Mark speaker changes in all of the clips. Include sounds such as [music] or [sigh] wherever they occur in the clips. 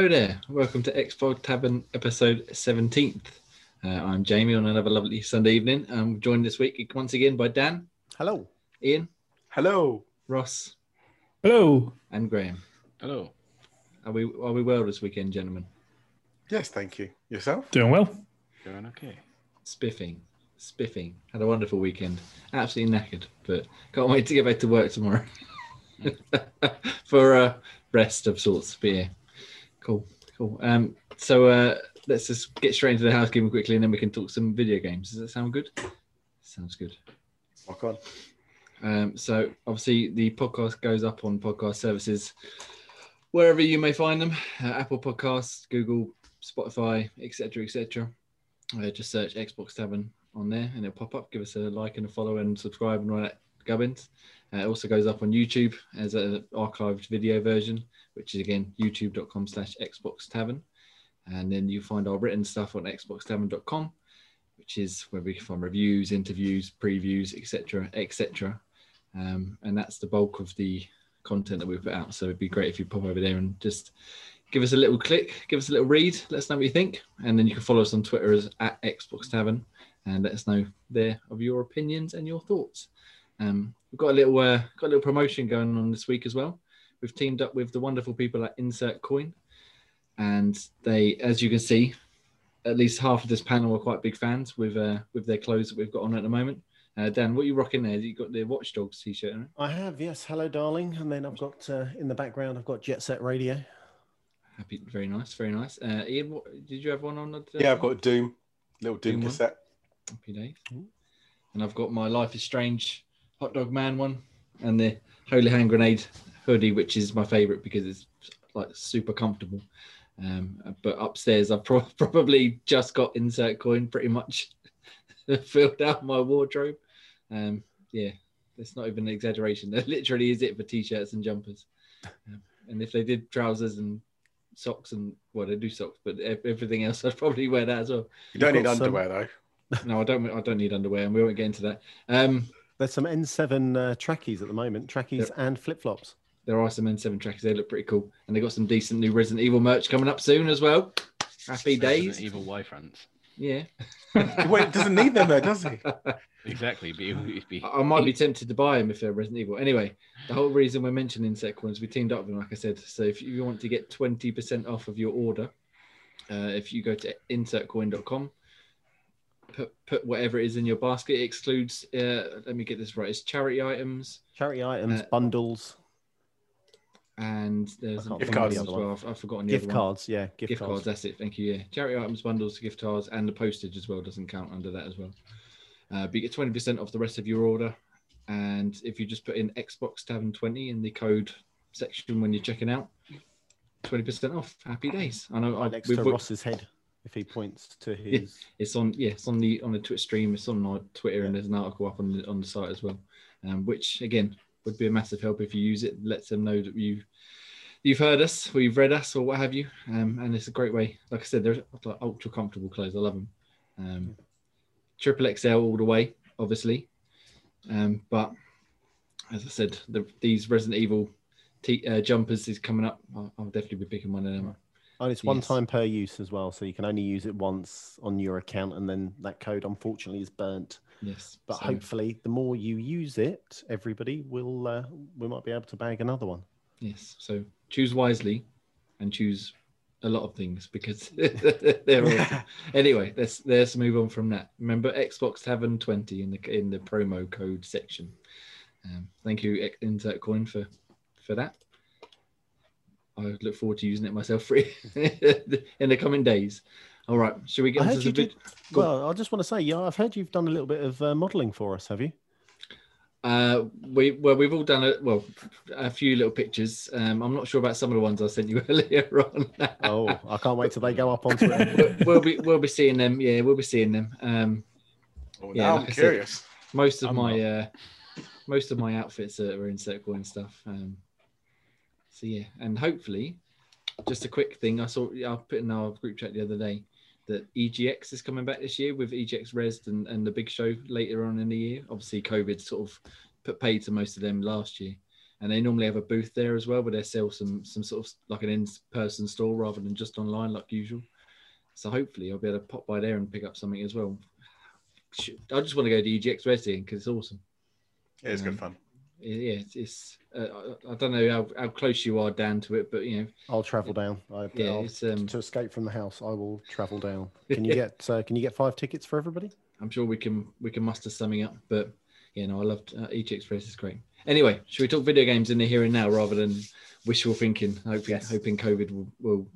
Speaker 1: Hello there. Welcome to Xbox Tavern episode 17th. Uh, I'm Jamie on another lovely Sunday evening. I'm joined this week once again by Dan,
Speaker 2: Hello.
Speaker 1: Ian,
Speaker 3: Hello.
Speaker 1: Ross,
Speaker 4: Hello.
Speaker 1: and Graham.
Speaker 4: Hello.
Speaker 1: Are we are we well this weekend, gentlemen?
Speaker 3: Yes, thank you. Yourself?
Speaker 4: Doing well.
Speaker 5: Going okay.
Speaker 1: Spiffing, spiffing. Had a wonderful weekend. Absolutely knackered, but can't wait to get back to work tomorrow [laughs] for a rest of sorts. But yeah, cool, cool. Um, so uh, let's just get straight into the housekeeping quickly, and then we can talk some video games. Does that sound good? Sounds good.
Speaker 3: Rock on.
Speaker 1: Um, so obviously the podcast goes up on podcast services wherever you may find them: uh, Apple Podcasts, Google, Spotify, etc., etc. Uh, just search Xbox Tavern on there, and it'll pop up. Give us a like and a follow and subscribe and all that gubbins. Uh, it also goes up on YouTube as an archived video version, which is again youtube.com/slash Xbox Tavern, and then you find our written stuff on XboxTavern.com which is where we find reviews, interviews, previews, etc., etc. Um, and that's the bulk of the content that we put out. So it'd be great if you pop over there and just give us a little click, give us a little read, let us know what you think, and then you can follow us on Twitter as at Xbox Tavern and let us know there of your opinions and your thoughts. Um, we've got a little uh, got a little promotion going on this week as well. We've teamed up with the wonderful people at Insert Coin, and they, as you can see, at least half of this panel are quite big fans with uh, with their clothes that we've got on at the moment. Uh, Dan, what are you rocking there? You got the Watch Dogs t-shirt, right?
Speaker 2: I have, yes. Hello, darling. And then I've got uh, in the background, I've got Jet Set Radio.
Speaker 1: Happy, very nice, very nice. Uh, Ian, what, did you have one on? The,
Speaker 3: Yeah, I've got a Doom, little Doom,
Speaker 1: Doom one.
Speaker 3: cassette.
Speaker 1: Happy days.
Speaker 2: Ooh.
Speaker 1: And I've got my Life is Strange hot dog man one and the Holy Hand Grenade hoodie, which is my favorite because it's like super comfortable. Um, but upstairs, I've pro- [laughs] probably just got insert coin pretty much [laughs] filled out my wardrobe. Um, yeah, it's not even an exaggeration. That literally is it for t-shirts and jumpers. Um, and if they did trousers and socks and well, they do socks, but everything else, I'd probably wear that as well.
Speaker 3: You don't
Speaker 2: You've
Speaker 3: need
Speaker 2: got some-
Speaker 3: underwear though. [laughs]
Speaker 1: No, I don't. I don't need underwear, and we won't get into that. Um,
Speaker 2: There's some N7 uh, trackies at the moment, trackies
Speaker 1: Yep.
Speaker 2: and flip flops.
Speaker 1: there are some N7 trackers. They look pretty cool, and they got some decent new Resident Evil merch coming up soon as well. Happy
Speaker 5: Resident
Speaker 1: days.
Speaker 5: Evil Y fronts.
Speaker 1: Yeah.
Speaker 3: Wait, doesn't need them though, does he? [laughs]
Speaker 5: Exactly. But be,
Speaker 1: I I might be tempted to buy them if they're Resident Evil. Anyway, the whole reason we're mentioning Sequins, we teamed up with them, like I said. So if you want to get 20% off of your order, uh, if you go to insertcoin.com, put, put whatever it is in your basket, it excludes, uh, let me get this right, it's charity items,
Speaker 2: Charity items,
Speaker 1: Uh,
Speaker 2: bundles,
Speaker 1: and there's
Speaker 2: I
Speaker 3: Gift cards
Speaker 2: as
Speaker 1: well. I've, I've forgotten the
Speaker 2: gift cards. Yeah, gift,
Speaker 1: gift cards.
Speaker 2: cards.
Speaker 1: That's it. Thank you. Yeah, charity items, bundles, gift cards, and the postage as well doesn't count under that as well. Uh, but you get twenty percent off the rest of your order, and if you just put in Xbox Tavern twenty in the code section when you're checking out, twenty percent off. Happy days. I know. I,
Speaker 2: Right next
Speaker 1: we've
Speaker 2: to Ross's head, if he points to his.
Speaker 1: it's on. Yeah, it's on the on the Twitch stream. It's on Twitter, and there's an article up on the on the site as well. Um, which again would be a massive help if you use it. Lets them know that you you've heard us or you've read us or what have you. Um, and it's a great way. Like I said, they're like ultra comfortable clothes. I love them. Um, triple XL all the way, obviously. Um, but as I said, the, these Resident Evil t- uh, jumpers is coming up. I'll, I'll definitely be picking one of them. up.
Speaker 2: And it's one
Speaker 1: Yes.
Speaker 2: time per use as well, so you can only use it once on your account, and then that code unfortunately is burnt.
Speaker 1: Yes,
Speaker 2: But
Speaker 1: so-
Speaker 2: hopefully, the more you use it, everybody will uh, we might be able to bag another one.
Speaker 1: Yes. So choose wisely and choose a lot of things because [laughs] [laughs] they're awesome. Anyway, let's let's move on from that. Remember Xbox Tavern 20 in the in the promo code section. Um, thank you, Insert Coin, for for that. I look forward to using it myself for [laughs] in the coming days. All right, should we get
Speaker 2: I
Speaker 1: on to
Speaker 2: heard
Speaker 1: the
Speaker 2: you did. Well, I just want to say, yeah, I've heard you've done a little bit of uh, modelling for us, have you?
Speaker 1: Uh, we well, we've all done a well, a few little pictures. Um, I'm not sure about some of the ones I sent you [laughs] earlier on.
Speaker 2: Oh, I can't wait till they go up on Twitter. [laughs]
Speaker 1: we'll, we'll be we'll be seeing them. Yeah, we'll be seeing them. Um,
Speaker 3: Oh,
Speaker 1: Yeah,
Speaker 3: now
Speaker 1: like
Speaker 3: I'm
Speaker 1: I said-
Speaker 3: curious.
Speaker 1: most of
Speaker 5: I'm
Speaker 1: my uh, most of my outfits are, are in circle and stuff. Um, so yeah, and hopefully, just a quick thing. I saw I put in our group chat the other day that EGX is coming back this year with EGX Rezzed and, and the big show later on in the year. Obviously, COVID sort of put paid to most of them last year, and they normally have a booth there as well, where they sell some some sort of like an in-person store rather than just online like usual. So hopefully I'll be able to pop by there and pick up something as well. I just want to go to EGX Rezzed because it's awesome.
Speaker 3: Yeah, it's
Speaker 1: Um,
Speaker 3: good fun.
Speaker 1: Yeah, it's, it's uh, I I don't know how, how close you are down to it, but you know,
Speaker 2: I'll travel down. I,
Speaker 1: yeah, um,
Speaker 2: to escape from the house, I will travel down. [laughs] Can you get uh, Can you get five tickets for everybody?
Speaker 1: I'm sure we can we can muster something up. But yeah, no, I loved uh, EGX Rezzed is great. Anyway, should we talk video games in the here and now rather than wishful thinking? Hoping
Speaker 2: Yes.
Speaker 1: hoping COVID will, will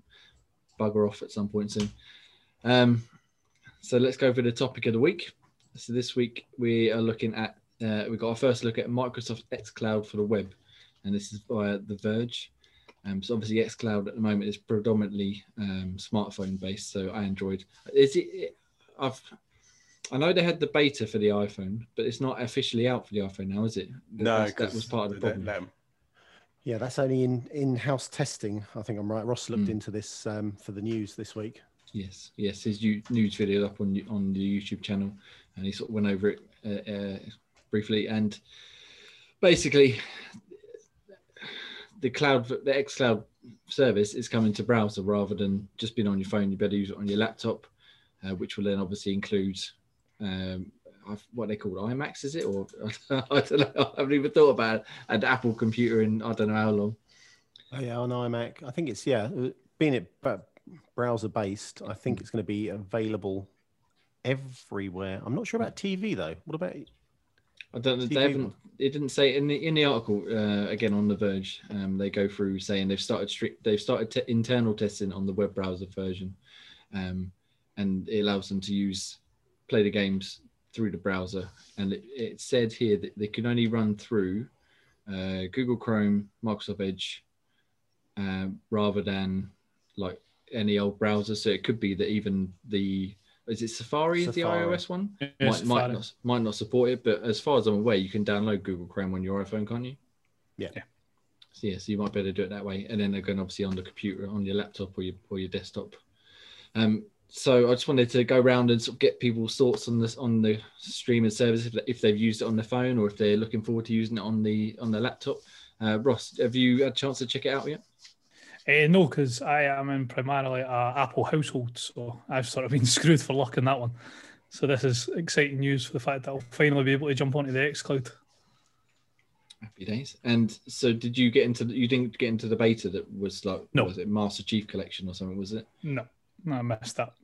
Speaker 1: bugger off at some point soon. Um, so let's go for the topic of the week. So this week we are looking at uh, we got our first look at Microsoft xCloud for the web, and this is via The Verge. Um, so obviously xCloud at the moment is predominantly um, smartphone based, so Android. Is it? I've I know they had the beta for the iPhone, but it's not officially out for the iPhone now, is it?
Speaker 3: No,
Speaker 1: that was part of the problem.
Speaker 2: Yeah, that's only in in-house testing. I think I'm right. Ross looked
Speaker 1: Mm.
Speaker 2: into this um, for the news this week.
Speaker 1: Yes, yes. His news video up on on the YouTube channel, and he sort of went over it uh, uh, briefly. And basically, the cloud, the xCloud service is coming to browser rather than just being on your phone. You better use it on your laptop, uh, which will then obviously include um, what they call iMacs, is it? Or [laughs] I don't know. I haven't even thought about it. an Apple computer in I don't know how long.
Speaker 2: Oh, yeah, on iMac. I think it's yeah, being it browser based. I think it's going to be available everywhere. I'm not sure about TV though. What about
Speaker 1: I don't know. They haven't. It didn't say in the in the article uh, again on the Verge. Um, they go through saying they've started strict. They've started te- internal testing on the web browser version, um, and it allows them to use play the games through the browser. And it, it said here that they can only run through uh, Google Chrome, Microsoft Edge, um, rather than like any old browser. So it could be that even the is it Safari, is the iOS one?
Speaker 4: Yes,
Speaker 1: might, might not might not support it, but as far as I'm aware, you can download Google Chrome on your iPhone, can't you?
Speaker 2: Yeah.
Speaker 4: Yeah.
Speaker 1: So, yeah, so you might be able to do it that way, and then they're going obviously on the computer, on your laptop or your or your desktop. Um, so I just wanted to go around and sort of get people's thoughts on this on the streaming service if, if they've used it on their phone or if they're looking forward to using it on the on their laptop. Uh, Ross, have you had a chance to check it out yet?
Speaker 4: Uh, no, because I am in primarily a Apple household, so I've sort of been [laughs] screwed for luck in that one. So this is exciting news for the fact that I'll finally be able to jump onto the xCloud.
Speaker 1: Happy days. And so, did you get into? The, you didn't get into the beta that was like
Speaker 4: No.
Speaker 1: was it Master Chief Collection or something? Was it?
Speaker 4: No, no, I missed that.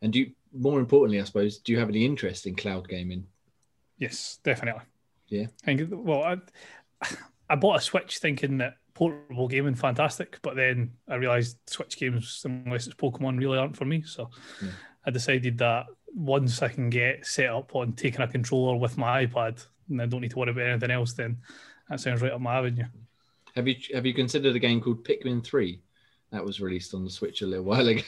Speaker 1: And do you, more importantly, I suppose, do you have any interest in cloud gaming?
Speaker 4: Yes, definitely.
Speaker 1: Yeah.
Speaker 4: I think, well, I, [sighs] I bought a Switch thinking that portable gaming fantastic, but then I realised Switch games, unless it's Pokemon, really aren't for me. So
Speaker 1: Yeah.
Speaker 4: I decided that once I can get set up on taking a controller with my iPad, and I don't need to worry about anything else, then that sounds right up my avenue.
Speaker 1: Have you have you considered a game called Pikmin Three? That was released on the Switch a little while ago.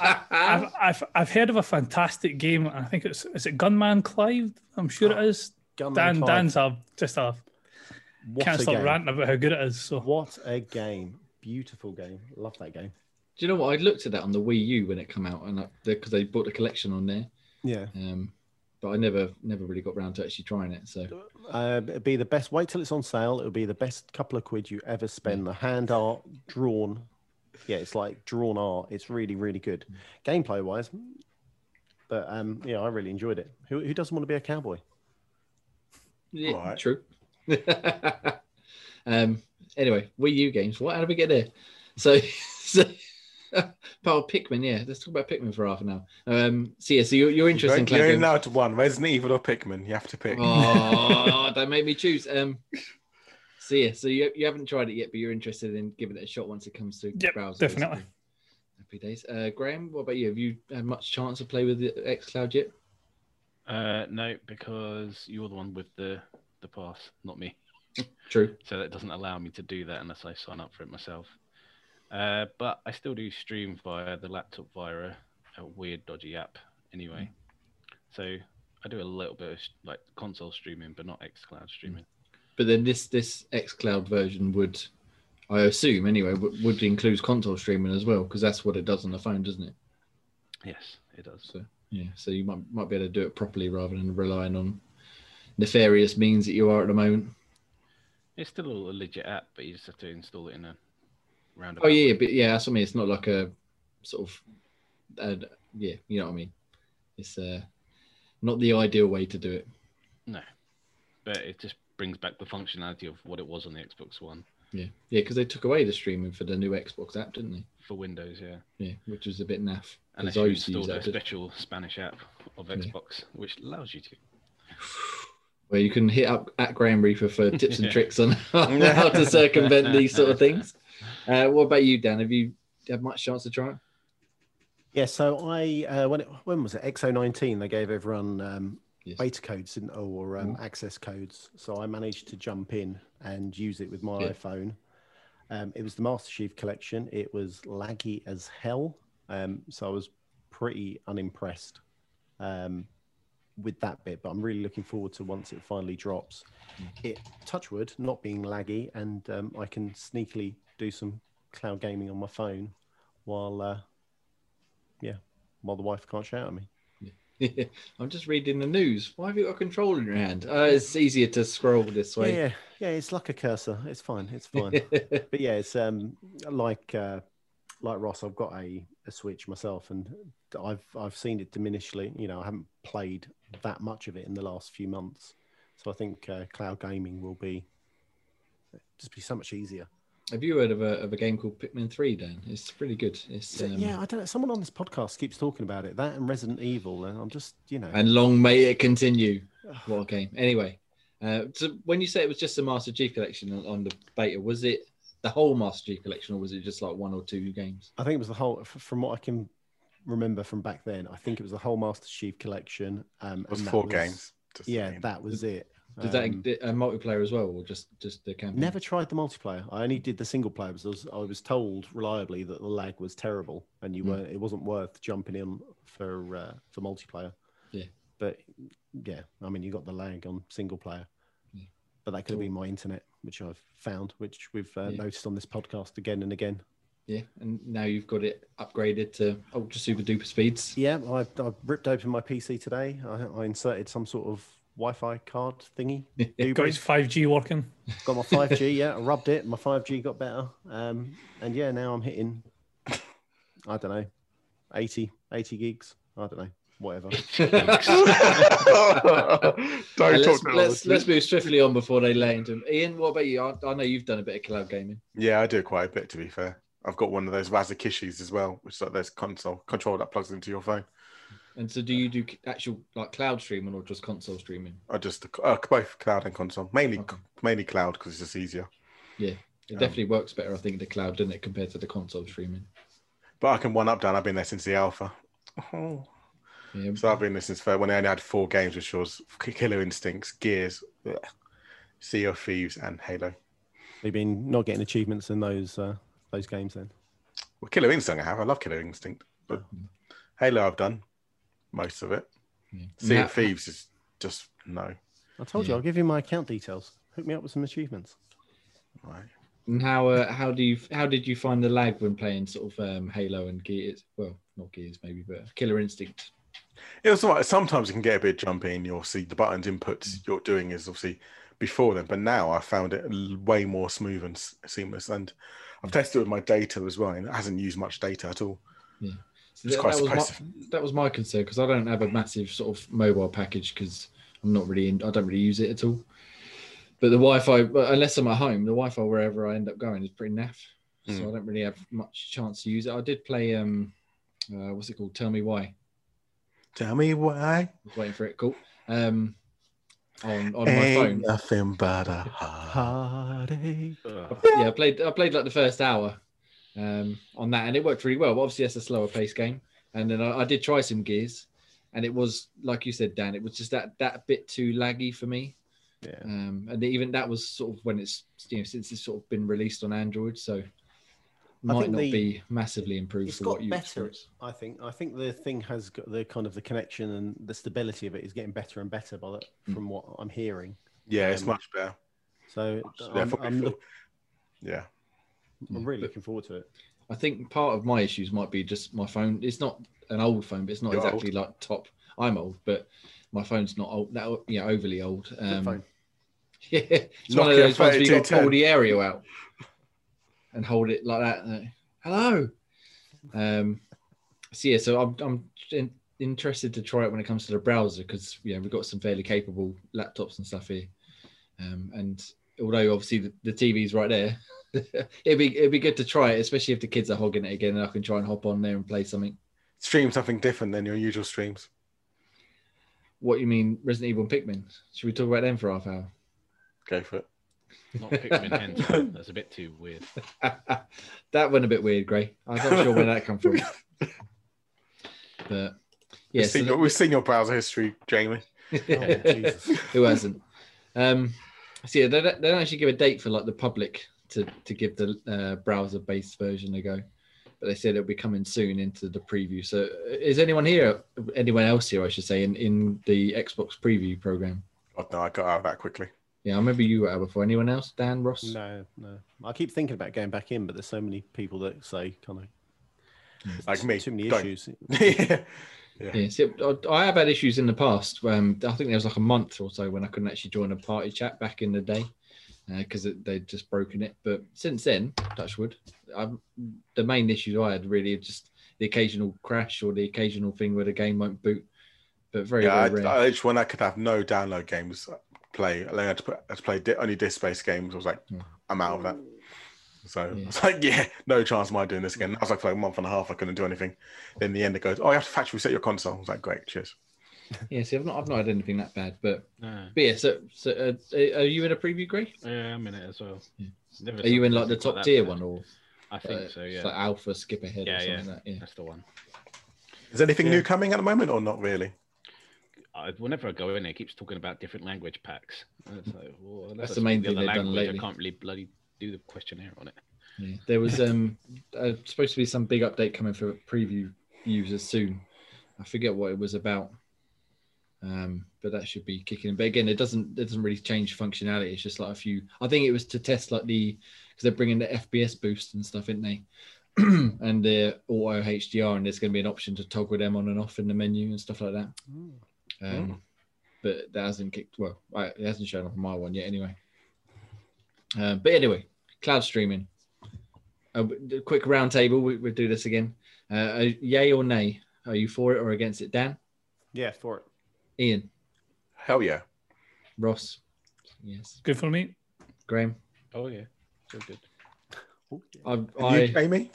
Speaker 4: I've, I've I've heard of a fantastic game. I think it's is it Gunman Clive. I'm sure it ah, is.
Speaker 2: Gunman
Speaker 4: Dan
Speaker 2: Clive?
Speaker 4: Dan's a just a
Speaker 2: What
Speaker 4: can't stop
Speaker 2: game.
Speaker 4: ranting about how good it is. So
Speaker 2: What a game! Beautiful game. Love that game.
Speaker 1: Do you know what? I looked at that on the Wii U when it came out, and because they bought the collection on there,
Speaker 2: Yeah.
Speaker 1: um, but I never never really got round to actually trying it. So
Speaker 2: Uh, it'd be the best. Wait till it's on sale. It'll be the best couple of quid you ever spend. The hand art drawn. Yeah, it's like drawn art. It's really, really good, gameplay wise. But um, yeah, I really enjoyed it. Who, who doesn't want to be a cowboy?
Speaker 1: yeah,
Speaker 3: Alright.
Speaker 1: true. [laughs] um, anyway, Wii U games. What? How did we get there? So, [laughs] so part of Pikmin. Yeah, let's talk about Pikmin for half an hour. Um, so yeah, so you're, you're interested in
Speaker 3: You're
Speaker 1: cloud
Speaker 3: only
Speaker 1: games.
Speaker 3: allowed to one. Resident Evil or Pikmin. You have to pick.
Speaker 1: Oh, [laughs] don't make me choose. Um, so yeah, so you, you haven't tried it yet, but you're interested in giving it a shot once it comes to
Speaker 4: Yep,
Speaker 1: browser.
Speaker 4: definitely.
Speaker 1: basically. Happy days. Uh, Graham, what about you? Have you had much chance to play with the XCloud yet?
Speaker 5: Uh, no, because you're the one with the the pass, not me. [laughs] [laughs]
Speaker 1: True.
Speaker 5: So that doesn't allow me to do that unless I sign up for it myself. Uh, but I still do stream via the laptop via a, weird, dodgy app anyway. So I do a little bit of like console streaming, but not xCloud streaming.
Speaker 1: But then this this XCloud version would, I assume anyway, would, would include console streaming as well because that's what it does on the phone, doesn't it?
Speaker 5: Yes, it does.
Speaker 1: So yeah, so you might might be able to do it properly rather than relying on nefarious means that you are at the moment.
Speaker 5: It's still a legit app, but you just have to install it in a roundabout.
Speaker 1: Oh yeah, but yeah, that's what I mean. It's not like a sort of, uh, yeah, you know what I mean. It's uh, not the ideal way to do it.
Speaker 5: No, but it just brings back the functionality of what it was on the Xbox One
Speaker 1: Yeah, yeah, because they took away the streaming for the new Xbox app, didn't they?
Speaker 5: for Windows. Yeah,
Speaker 1: Yeah, which was a bit naff.
Speaker 5: unless
Speaker 1: 'cause I
Speaker 5: you
Speaker 1: used to
Speaker 5: installed a special Spanish app of
Speaker 1: Yeah.
Speaker 5: Xbox, which allows you to. [sighs] [laughs]
Speaker 1: Where you can hit up at Graham Reaper for tips and [laughs] tricks [laughs] on how to circumvent these sort of things. Uh, what about you, Dan? Have you had much chance to try it?
Speaker 2: Yeah, so I uh, when it, when was it? XO19 they gave everyone um,
Speaker 1: Yes.
Speaker 2: beta codes didn't, they, or um,
Speaker 1: Mhm.
Speaker 2: access codes. So I managed to jump in and use it with my
Speaker 1: Yeah.
Speaker 2: iPhone. Um, it was the Master Chief Collection. It was laggy as hell, um, so I was pretty unimpressed um, with that bit. But I'm really looking forward to once it finally drops. It touchwood not being laggy, and um, I can sneakily do some cloud gaming on my phone while uh, yeah, while the wife can't shout at me. [laughs]
Speaker 1: I'm just reading the news. Why have you got a controller in your hand? Uh, it's easier to scroll this way.
Speaker 2: yeah, yeah. It's like a cursor. It's fine. It's fine. [laughs] but yeah, it's um like uh, like Ross. I've got a, a Switch myself, and I've I've seen it diminishly. You know, I haven't played that much of it in the last few months, so I think uh, cloud gaming will be just be so much easier.
Speaker 1: have you heard of a, of a game called Pikmin 3, Dan? It's pretty good. It's um,
Speaker 2: yeah, I don't know. Someone on this podcast keeps talking about it. That and Resident Evil, and I'm just you know.
Speaker 1: and long may it continue. [sighs] What a game. Anyway, uh, so when you say it was just the Master Chief collection on, on the beta, was it the whole Master Chief collection, or was it just like one or two games?
Speaker 2: I think it was the whole. From what I can remember from back then, I think it was the whole Master Chief collection. Um,
Speaker 3: It was
Speaker 2: and that
Speaker 3: four games.
Speaker 2: Yeah,
Speaker 3: saying.
Speaker 2: that was it.
Speaker 1: Did that
Speaker 2: Um,
Speaker 1: include a multiplayer as well, or just just the campaign?
Speaker 2: Never tried the multiplayer. I only did the single player because I was, I was told reliably that the lag was terrible and you
Speaker 1: Hmm.
Speaker 2: weren't. It wasn't worth jumping in for uh, for multiplayer.
Speaker 1: Yeah.
Speaker 2: But yeah, I mean, you got the lag on single player.
Speaker 1: Yeah.
Speaker 2: But that could have been my internet, which I've found, which we've uh,
Speaker 1: Yeah.
Speaker 2: noticed on this podcast again and again.
Speaker 1: Yeah, and now you've got it upgraded to ultra super duper speeds.
Speaker 2: Yeah, I, I ripped open my PC today. I, I inserted some sort of Wi-Fi card thingy. [laughs]
Speaker 4: Got
Speaker 2: Uber.
Speaker 4: his 5G working.
Speaker 2: Got my 5G, [laughs] yeah, I rubbed it. My 5G got better. Um, and yeah, now I'm hitting, I don't know, 80, 80 gigs. I don't know, whatever. [laughs]
Speaker 3: Don't
Speaker 1: And
Speaker 3: talk
Speaker 1: let's,
Speaker 3: to
Speaker 1: let's, let's move swiftly on before they lay into Ian, what about you? I, I know you've done a bit of cloud gaming.
Speaker 3: Yeah, I do quite a bit to be fair. I've got one of those Razer Kishis as well, which is like there's console control that plugs into your phone.
Speaker 1: And so, do you do actual like cloud streaming or just console streaming?
Speaker 3: I just uh, both cloud and console, mainly
Speaker 1: Okay.
Speaker 3: mainly cloud because it's just easier.
Speaker 1: Yeah, it
Speaker 3: Um,
Speaker 1: definitely works better, I think, the cloud, doesn't it, compared to the console streaming?
Speaker 3: But I can one up Dan. I've been there since the alpha. Oh.
Speaker 1: Yeah,
Speaker 3: So I've been there since when I only had four games, which was Killer Instincts, Gears, ugh, Sea of Thieves, and Halo.
Speaker 2: You've been not getting achievements in those uh, those games then.
Speaker 3: Well, Killer Instinct I have. I love Killer Instinct. But Halo I've done most of it.
Speaker 1: yeah.
Speaker 3: Sea
Speaker 1: Now-
Speaker 3: of Thieves is just no.
Speaker 2: I told you, I'll give you my account details. Hook me up with some achievements.
Speaker 3: Right.
Speaker 1: And how uh, how do you how did you find the lag when playing sort of um, Halo and Gears? Well, not Gears maybe, but Killer Instinct.
Speaker 3: It was all right. Sometimes you can get a bit jumpy and you'll see the buttons inputs you're doing is obviously before then, but now I found it way more smooth and seamless. And I've tested with my data as well, and it hasn't used much data at all.
Speaker 1: So
Speaker 3: It's
Speaker 1: that,
Speaker 3: quite
Speaker 1: that was my, that was my concern because I don't have a massive sort of mobile package because I'm not really in, I don't really use it at all. But the Wi-Fi, unless I'm at home, the Wi-Fi wherever I end up going is pretty naff. So
Speaker 3: Mm.
Speaker 1: I don't really have much chance to use it. I did play um, uh, what's it called? Tell me why.
Speaker 3: Tell me why.
Speaker 1: I was waiting for it. Cool. Um, on on my phone.
Speaker 3: nothing but a.
Speaker 2: Heartache.
Speaker 5: Ugh.
Speaker 1: yeah, I played I played like the first hour um, on that, and it worked really well. But obviously, that's a slower pace game. And then I, I did try some gears, and it was like you said, Dan. It was just that that bit too laggy for me.
Speaker 2: Yeah.
Speaker 1: Um, and even that was sort of when it's you know since it's sort of been released on Android, so might not
Speaker 2: the-
Speaker 1: be massively improved
Speaker 2: It's
Speaker 1: for
Speaker 2: got
Speaker 1: what
Speaker 2: better. I think. I think the thing has got the kind of the connection and the stability of it is getting better and better by the,
Speaker 1: Mm.
Speaker 2: from what I'm hearing.
Speaker 3: Yeah, it's
Speaker 2: Um,
Speaker 3: much better.
Speaker 2: So
Speaker 3: Yeah,
Speaker 2: I'm, I'm, look,
Speaker 3: Yeah.
Speaker 2: I'm really looking forward to it.
Speaker 1: I think part of my issues might be just my phone. It's not an old phone, but it's not
Speaker 3: You're
Speaker 1: exactly like top. I'm old, but my phone's not old. That you know, overly old.
Speaker 2: Flip
Speaker 1: Um,
Speaker 2: phone. [laughs]
Speaker 1: Yeah, it's one of
Speaker 3: Nokia
Speaker 1: those ones where you got to pull the aerial out and hold it like that. uh, Hello. Um, so yeah, so I'm I'm in, interested to try it when it comes to the browser because yeah, we've got some fairly capable laptops and stuff here. Um, and although obviously the, the TV's right there, [laughs] it'd be it'd be good to try it, especially if the kids are hogging it again, and I can try and hop on there and play something.
Speaker 3: Stream something different than your usual streams.
Speaker 1: What you mean, Resident Evil and Pikmin? Should we talk about them for half hour?
Speaker 3: Go for it.
Speaker 5: Not Pikmin Hentai. [laughs] That's a bit too weird. [laughs]
Speaker 1: that went a bit weird, Gray. I'm not sure where that come from. [laughs] But yeah,
Speaker 3: we've,
Speaker 1: so
Speaker 3: seen your, we've seen your browser history, Jamie.
Speaker 1: the-
Speaker 2: Oh, Jesus.
Speaker 1: who hasn't? Um, so yeah, they don't, they don't actually give a date for like the public to to give the uh, browser-based version a go, but they said it'll be coming soon into the preview. So uh, is anyone here, anyone else here, I should say, in in the Xbox preview program?
Speaker 3: God, no, I got out of that quickly.
Speaker 1: Yeah, I remember you were out before. Anyone else? Dan Ross?
Speaker 2: No, no. I keep thinking about going back in, but there's so many people that say kind of
Speaker 3: Like me.
Speaker 2: too many
Speaker 3: Don't.
Speaker 2: issues. [laughs]
Speaker 3: yeah.
Speaker 1: Yeah, see, I- I have had issues in the past. Um, I think there was like a month or so when I couldn't actually join a party chat back in the day because they'd just broken it. But since then, Touchwood, I've, the main issues I had really are just the occasional crash or the occasional thing where the game won't boot. But very,
Speaker 3: Yeah, I,
Speaker 1: rare.
Speaker 3: I just when I could have no download games play, I only had to, put, had to play di- only disc-based games. I was like,
Speaker 1: Hmm.
Speaker 3: I'm out of that. So
Speaker 1: Yeah. [laughs]
Speaker 3: it's like, yeah, no chance am I doing this again. I was like, for like a month and a half, I couldn't do anything. Then in the end, it goes, oh, you have to factory reset your console. I was like, great, cheers. [laughs]
Speaker 1: yeah, see, I've not, I've not had anything that bad. But,
Speaker 5: Ah,
Speaker 1: but yeah, so, so uh, are you in a preview, Gray?
Speaker 5: yeah, I'm in it as well.
Speaker 1: Yeah. Are you in like the top
Speaker 5: that
Speaker 1: tier
Speaker 5: bad.
Speaker 1: one or
Speaker 5: I think
Speaker 1: uh,
Speaker 5: so. Yeah,
Speaker 1: like alpha skip ahead
Speaker 5: Yeah,
Speaker 1: or something
Speaker 5: yeah.
Speaker 1: like that? Yeah.
Speaker 5: that's the one.
Speaker 3: Is anything
Speaker 1: Yeah.
Speaker 3: new coming at the moment or not really?
Speaker 5: I, whenever I go in, it keeps talking about different language packs. Like, well,
Speaker 1: That's the main
Speaker 5: speak
Speaker 1: thing
Speaker 5: other
Speaker 1: they've done lately.
Speaker 5: I can't really bloody do the questionnaire on it.
Speaker 1: Yeah, there was um [laughs] uh, supposed to be some big update coming for preview users soon. I forget what it was about, um, but that should be kicking. in. But again, it doesn't it doesn't really change functionality. It's just like a few. I think it was to test like the because they're bringing the FPS boost and stuff, aren't they? [clears throat] and the auto HDR, and there's going to be an option to toggle them on and off in the menu and stuff like that. Um, But that hasn't kicked. Well, I- it hasn't shown up on my one yet, anyway. Uh, but anyway, cloud streaming. A quick roundtable. We, we'll do this again. Uh, uh, yay or nay? Are you for it or against it? Dan,
Speaker 2: Yeah, for it.
Speaker 1: Ian,
Speaker 3: Hell yeah.
Speaker 1: Ross. Yes.
Speaker 4: Good for me.
Speaker 1: Graham.
Speaker 5: Oh yeah, so good.
Speaker 1: I,
Speaker 3: And
Speaker 1: I,
Speaker 3: you, Amy?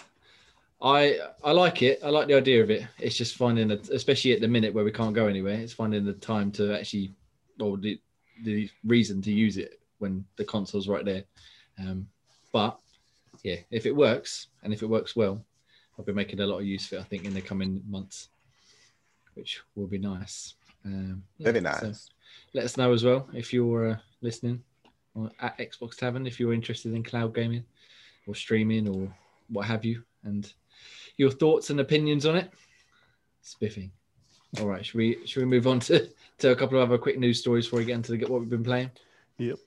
Speaker 1: I, I like it. I like the idea of it. It's just finding, a, especially at the minute where we can't go anywhere. It's finding the time to actually, or the the reason to use it when the console's right there. Um, but yeah, if it works and if it works well, I'll be making a lot of use of it. I think in the coming months, which will be nice. Um, yeah,
Speaker 3: Very
Speaker 1: so
Speaker 3: nice.
Speaker 1: let us know as well if you're uh, listening or at Xbox Tavern if you're interested in cloud gaming or streaming or what have you, and your thoughts and opinions on it. Spiffing. All right, should we should we move on to, to a couple of other quick news stories before we get into the, what we've been playing?
Speaker 2: Yep.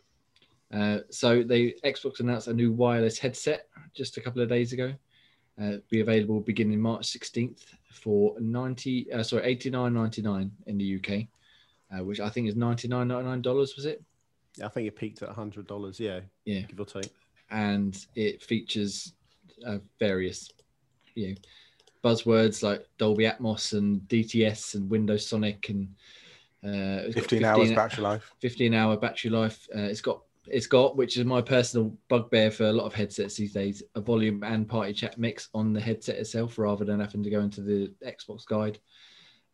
Speaker 1: Uh, so they Xbox announced a new wireless headset just a couple of days ago. Uh, be available beginning March 16th for 90 uh, sorry 89.99 in the UK, uh, which I think is 99.99 dollars was it?
Speaker 2: Yeah, I think it peaked at hundred dollars. Yeah,
Speaker 1: Yeah,
Speaker 2: give or take.
Speaker 1: and it features uh, various you know buzzwords like Dolby Atmos and DTS and Windows Sonic and uh, it's got
Speaker 3: 15 hours battery life.
Speaker 1: 15 hour battery life. Uh, it's got it's got which is my personal bugbear for a lot of headsets these days a volume and party chat mix on the headset itself rather than having to go into the Xbox guide.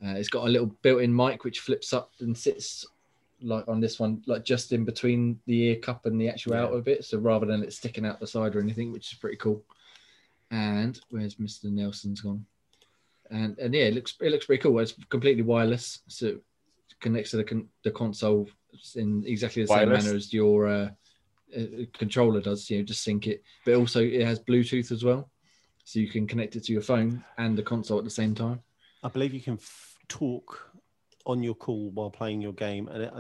Speaker 1: Uh, it's got a little built-in mic which flips up and sits like on this one, like just in between the ear cup and the actual
Speaker 2: Yeah.
Speaker 1: outer bit. So rather than it sticking out the side or anything, which is pretty cool. And where's Mr. Nelson's gone? And and yeah, it looks it looks pretty cool. It's completely wireless, so it connects to the con- the console in exactly the same manner as your uh, uh, controller does. You know, just sync it, but also it has Bluetooth as well, so you can connect it to your phone and the console at the same time.
Speaker 2: I believe you can f- talk on your call while playing your game and it,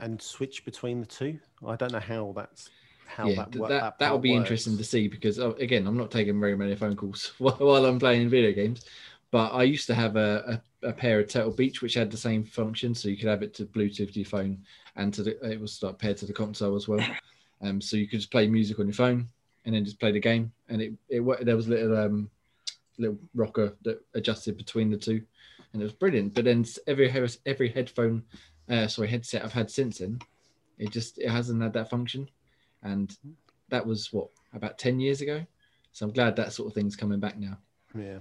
Speaker 2: and switch between the two. I don't know how that's how
Speaker 1: yeah,
Speaker 2: that
Speaker 1: that,
Speaker 2: that
Speaker 1: that, will be
Speaker 2: works.
Speaker 1: interesting to see because uh, again, I'm not taking very many phone calls [laughs] while, while I'm playing video games, But I used to have a, a, a pair of Turtle Beach which had the same function, so you could have it to Bluetooth to your phone, and to the, it was like paired to the console as well. [laughs] Um, so you could just play music on your phone and then just play the game, and it it there was a little um little rocker that adjusted between the two, and it was brilliant. But then every every headphone, uh, sorry headset I've had since then, it just it hasn't had that function, and that was what about ten years ago. So I'm glad that sort of thing's coming back now,
Speaker 2: Yeah.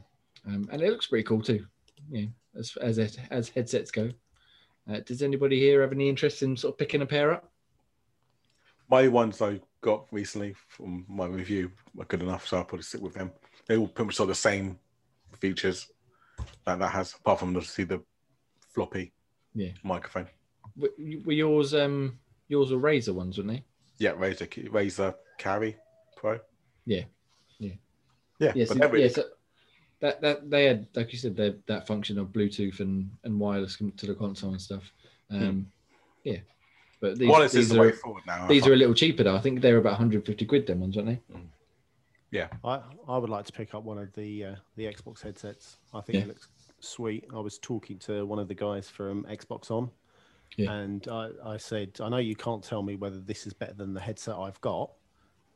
Speaker 1: um, and it looks pretty cool too. You know, as as it, as headsets go. Uh, does anybody here have any interest in sort of picking a pair up?
Speaker 3: My ones I got recently from my review were good enough, so I'll probably stick with them. They all pretty much have the same features that that has, apart from the see the floppy
Speaker 1: Yeah.
Speaker 3: microphone.
Speaker 1: Were, were yours um yours were Razer ones, weren't they?
Speaker 3: Yeah, Razer Razer Kaira Pro.
Speaker 1: Yeah. Yeah.
Speaker 3: Yeah,
Speaker 1: Yes,
Speaker 3: but every,
Speaker 1: yeah, so that that they had, like you said, they, that function of Bluetooth and and wireless to the console and stuff. Um, Yeah, but these,
Speaker 3: wireless
Speaker 1: these
Speaker 3: is the
Speaker 1: are
Speaker 3: way forward now. I
Speaker 1: these
Speaker 3: find.
Speaker 1: are a little cheaper though. I think they're about 150 quid. Them ones, aren't they? Yeah.
Speaker 2: I, I would like to pick up one of the uh, the Xbox headsets. I think
Speaker 1: Yeah.
Speaker 2: it looks sweet. I was talking to one of the guys from Xbox On,
Speaker 1: Yeah.
Speaker 2: and I, I said, I know you can't tell me whether this is better than the headset I've got.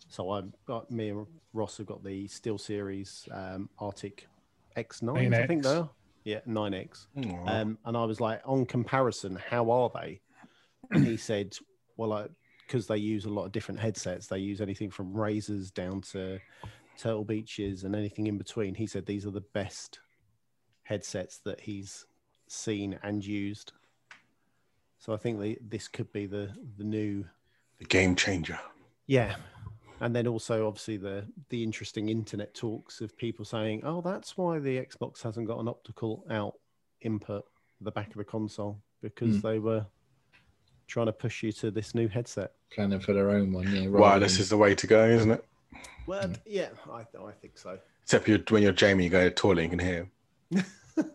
Speaker 2: So I've got me and Ross have got the SteelSeries um, Arctis X9, I think they are. Yeah, 9X. Um, and I was like, on comparison, how are they? And he said, well, because they use a lot of different headsets, they use anything from Razers down to Turtle Beaches and anything in between. He said these are the best headsets that he's seen and used. So I think they, this could be the the new
Speaker 3: the game changer.
Speaker 2: yeah. And then also obviously the the interesting internet talks of people saying, "Oh, that's why the Xbox hasn't got an optical out input at the back of the console because
Speaker 1: Hmm.
Speaker 2: they were trying to push you to this new headset."
Speaker 1: Planning for their own one. Yeah. rather
Speaker 3: Wireless
Speaker 1: than-
Speaker 3: is the way to go, isn't it?
Speaker 2: Well, yeah, I, I think so.
Speaker 3: Except you're, when you're Jamie, you go to the toilet, you can hear. [laughs]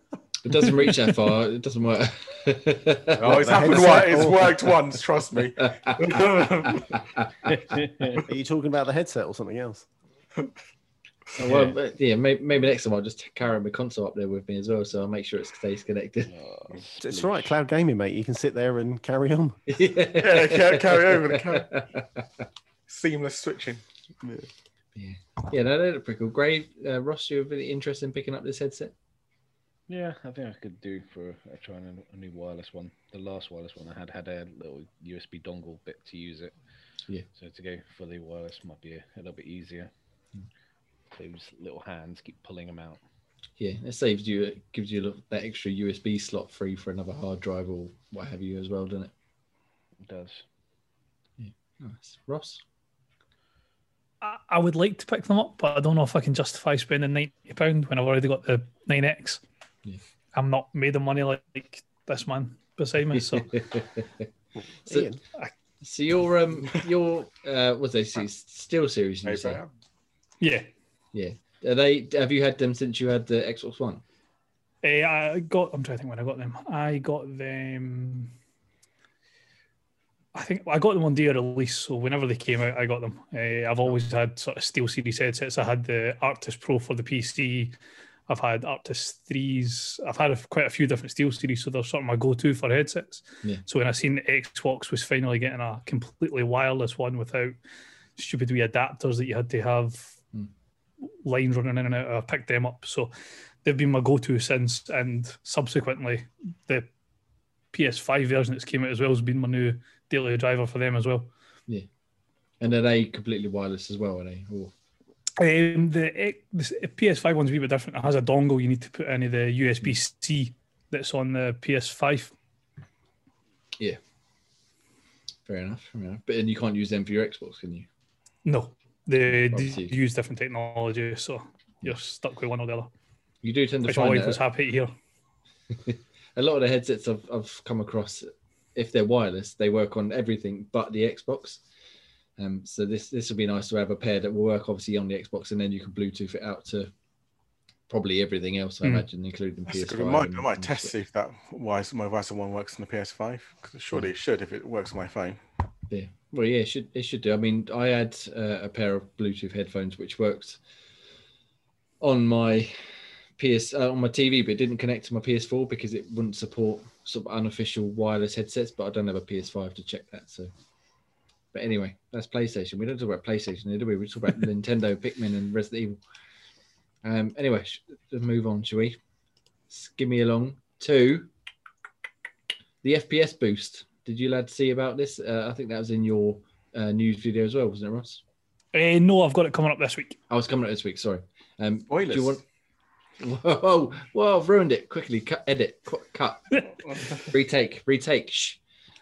Speaker 3: him.
Speaker 1: It doesn't reach that far. It doesn't work.
Speaker 3: Oh, it's happened. Once. It's worked once. Trust me. [laughs]
Speaker 2: Are you talking about the headset or something else?
Speaker 1: Oh, well, but yeah, maybe, maybe next time I'll just carry my console up there with me as well, so I'll make sure it stays connected.
Speaker 5: Oh,
Speaker 2: It's all right, cloud gaming, mate. You can sit there and carry on. [laughs]
Speaker 3: Yeah, ca- carry over the carry. [laughs] Seamless switching.
Speaker 1: Yeah, yeah, no, they look pretty cool. Gray, uh, Ross, you're really interested in picking up this headset?
Speaker 5: Yeah, I think I could do for uh, a, trying a, a new wireless one. The last wireless one I had had a little USB dongle bit to use it.
Speaker 1: Yeah.
Speaker 5: So to go fully wireless might be a, a little bit easier. Hmm. Those little hands keep pulling them out.
Speaker 1: Yeah, it saves you, it gives you a little- that extra USB slot free for another hard drive or what have you as well, doesn't it?
Speaker 5: It does.
Speaker 1: Nice. Ross?
Speaker 4: I, I would like to pick them up, but I don't know if I can justify spending ninety pound when I've already got the nine X.
Speaker 1: Yeah.
Speaker 4: I'm not made of money like, like this man beside me. So [laughs]
Speaker 1: so,
Speaker 2: Ian,
Speaker 1: so your um your uh what's they see SteelSeries you say?
Speaker 4: Yeah,
Speaker 1: Yeah. Are they have you had them since you had the Xbox One?
Speaker 4: Eh, I got. I'm trying to think when I got them. I got them. I think I got them on day of release, so whenever they came out, I got them. Uh, I've always had sort of SteelSeries headsets. I had the Arctis Pro for the PC. I've had Arctis threes. I've had a, quite a few different SteelSeries, so they're sort of my go-to for headsets.
Speaker 1: Yeah.
Speaker 4: So when I seen Xbox was finally getting a completely wireless one without stupid wee adapters that you had to have
Speaker 1: Hmm.
Speaker 4: lines running in and out, I picked them up. So they've been my go-to since, and subsequently the PS5 version that's came out as well has been my new daily driver for them as well.
Speaker 1: Yeah, and are they completely wireless as well, are they? Or
Speaker 4: Um, the, the PS5 one's a wee bit different. It has a dongle you need to put into the USB C that's on the PS5.
Speaker 1: fair enough, fair enough. But and you can't use them for your Xbox, can you?
Speaker 4: No, they,
Speaker 1: Obviously.
Speaker 4: use different technology, so you're stuck with one or the other.
Speaker 1: You do tend to
Speaker 4: Which my
Speaker 1: find
Speaker 4: wife was happy to hear. [laughs]
Speaker 1: a lot of the headsets I've, I've come across, if they're wireless, they work on everything but the Xbox. Um, so this this would be nice to have a pair that will work obviously on the Xbox, and then you can Bluetooth it out to probably everything else. I
Speaker 4: Hmm.
Speaker 1: imagine, including
Speaker 3: That's
Speaker 1: PS5.
Speaker 3: good- I might,
Speaker 1: and-
Speaker 3: I might test see if that wise my Wiser one works on the PS5. 'cause Surely it should if it works on my phone.
Speaker 1: Yeah. Well, yeah, it should it should do. I mean, I had uh, a pair of Bluetooth headphones which worked on my PS uh, on my TV, but it didn't connect to my PS4 because it wouldn't support sort of unofficial wireless headsets. But I don't have a PS5 to check that. So, but anyway, that's PlayStation. We don't talk about PlayStation, here, do we? We talk about [laughs] Nintendo, Pikmin, and Resident Evil. Um. Anyway, sh- let's move on, shall we? Give me along to the FPS boost. Did you lad see about this? Uh, I think that was in your uh, news video as well, wasn't it, Ross?
Speaker 4: Uh, no, I've got it coming up this week.
Speaker 1: I was coming up this week. Sorry. Um, do you want? Whoa, whoa! I've ruined it. Quickly, cut, edit, cu- cut, [laughs] retake, retake. Shh.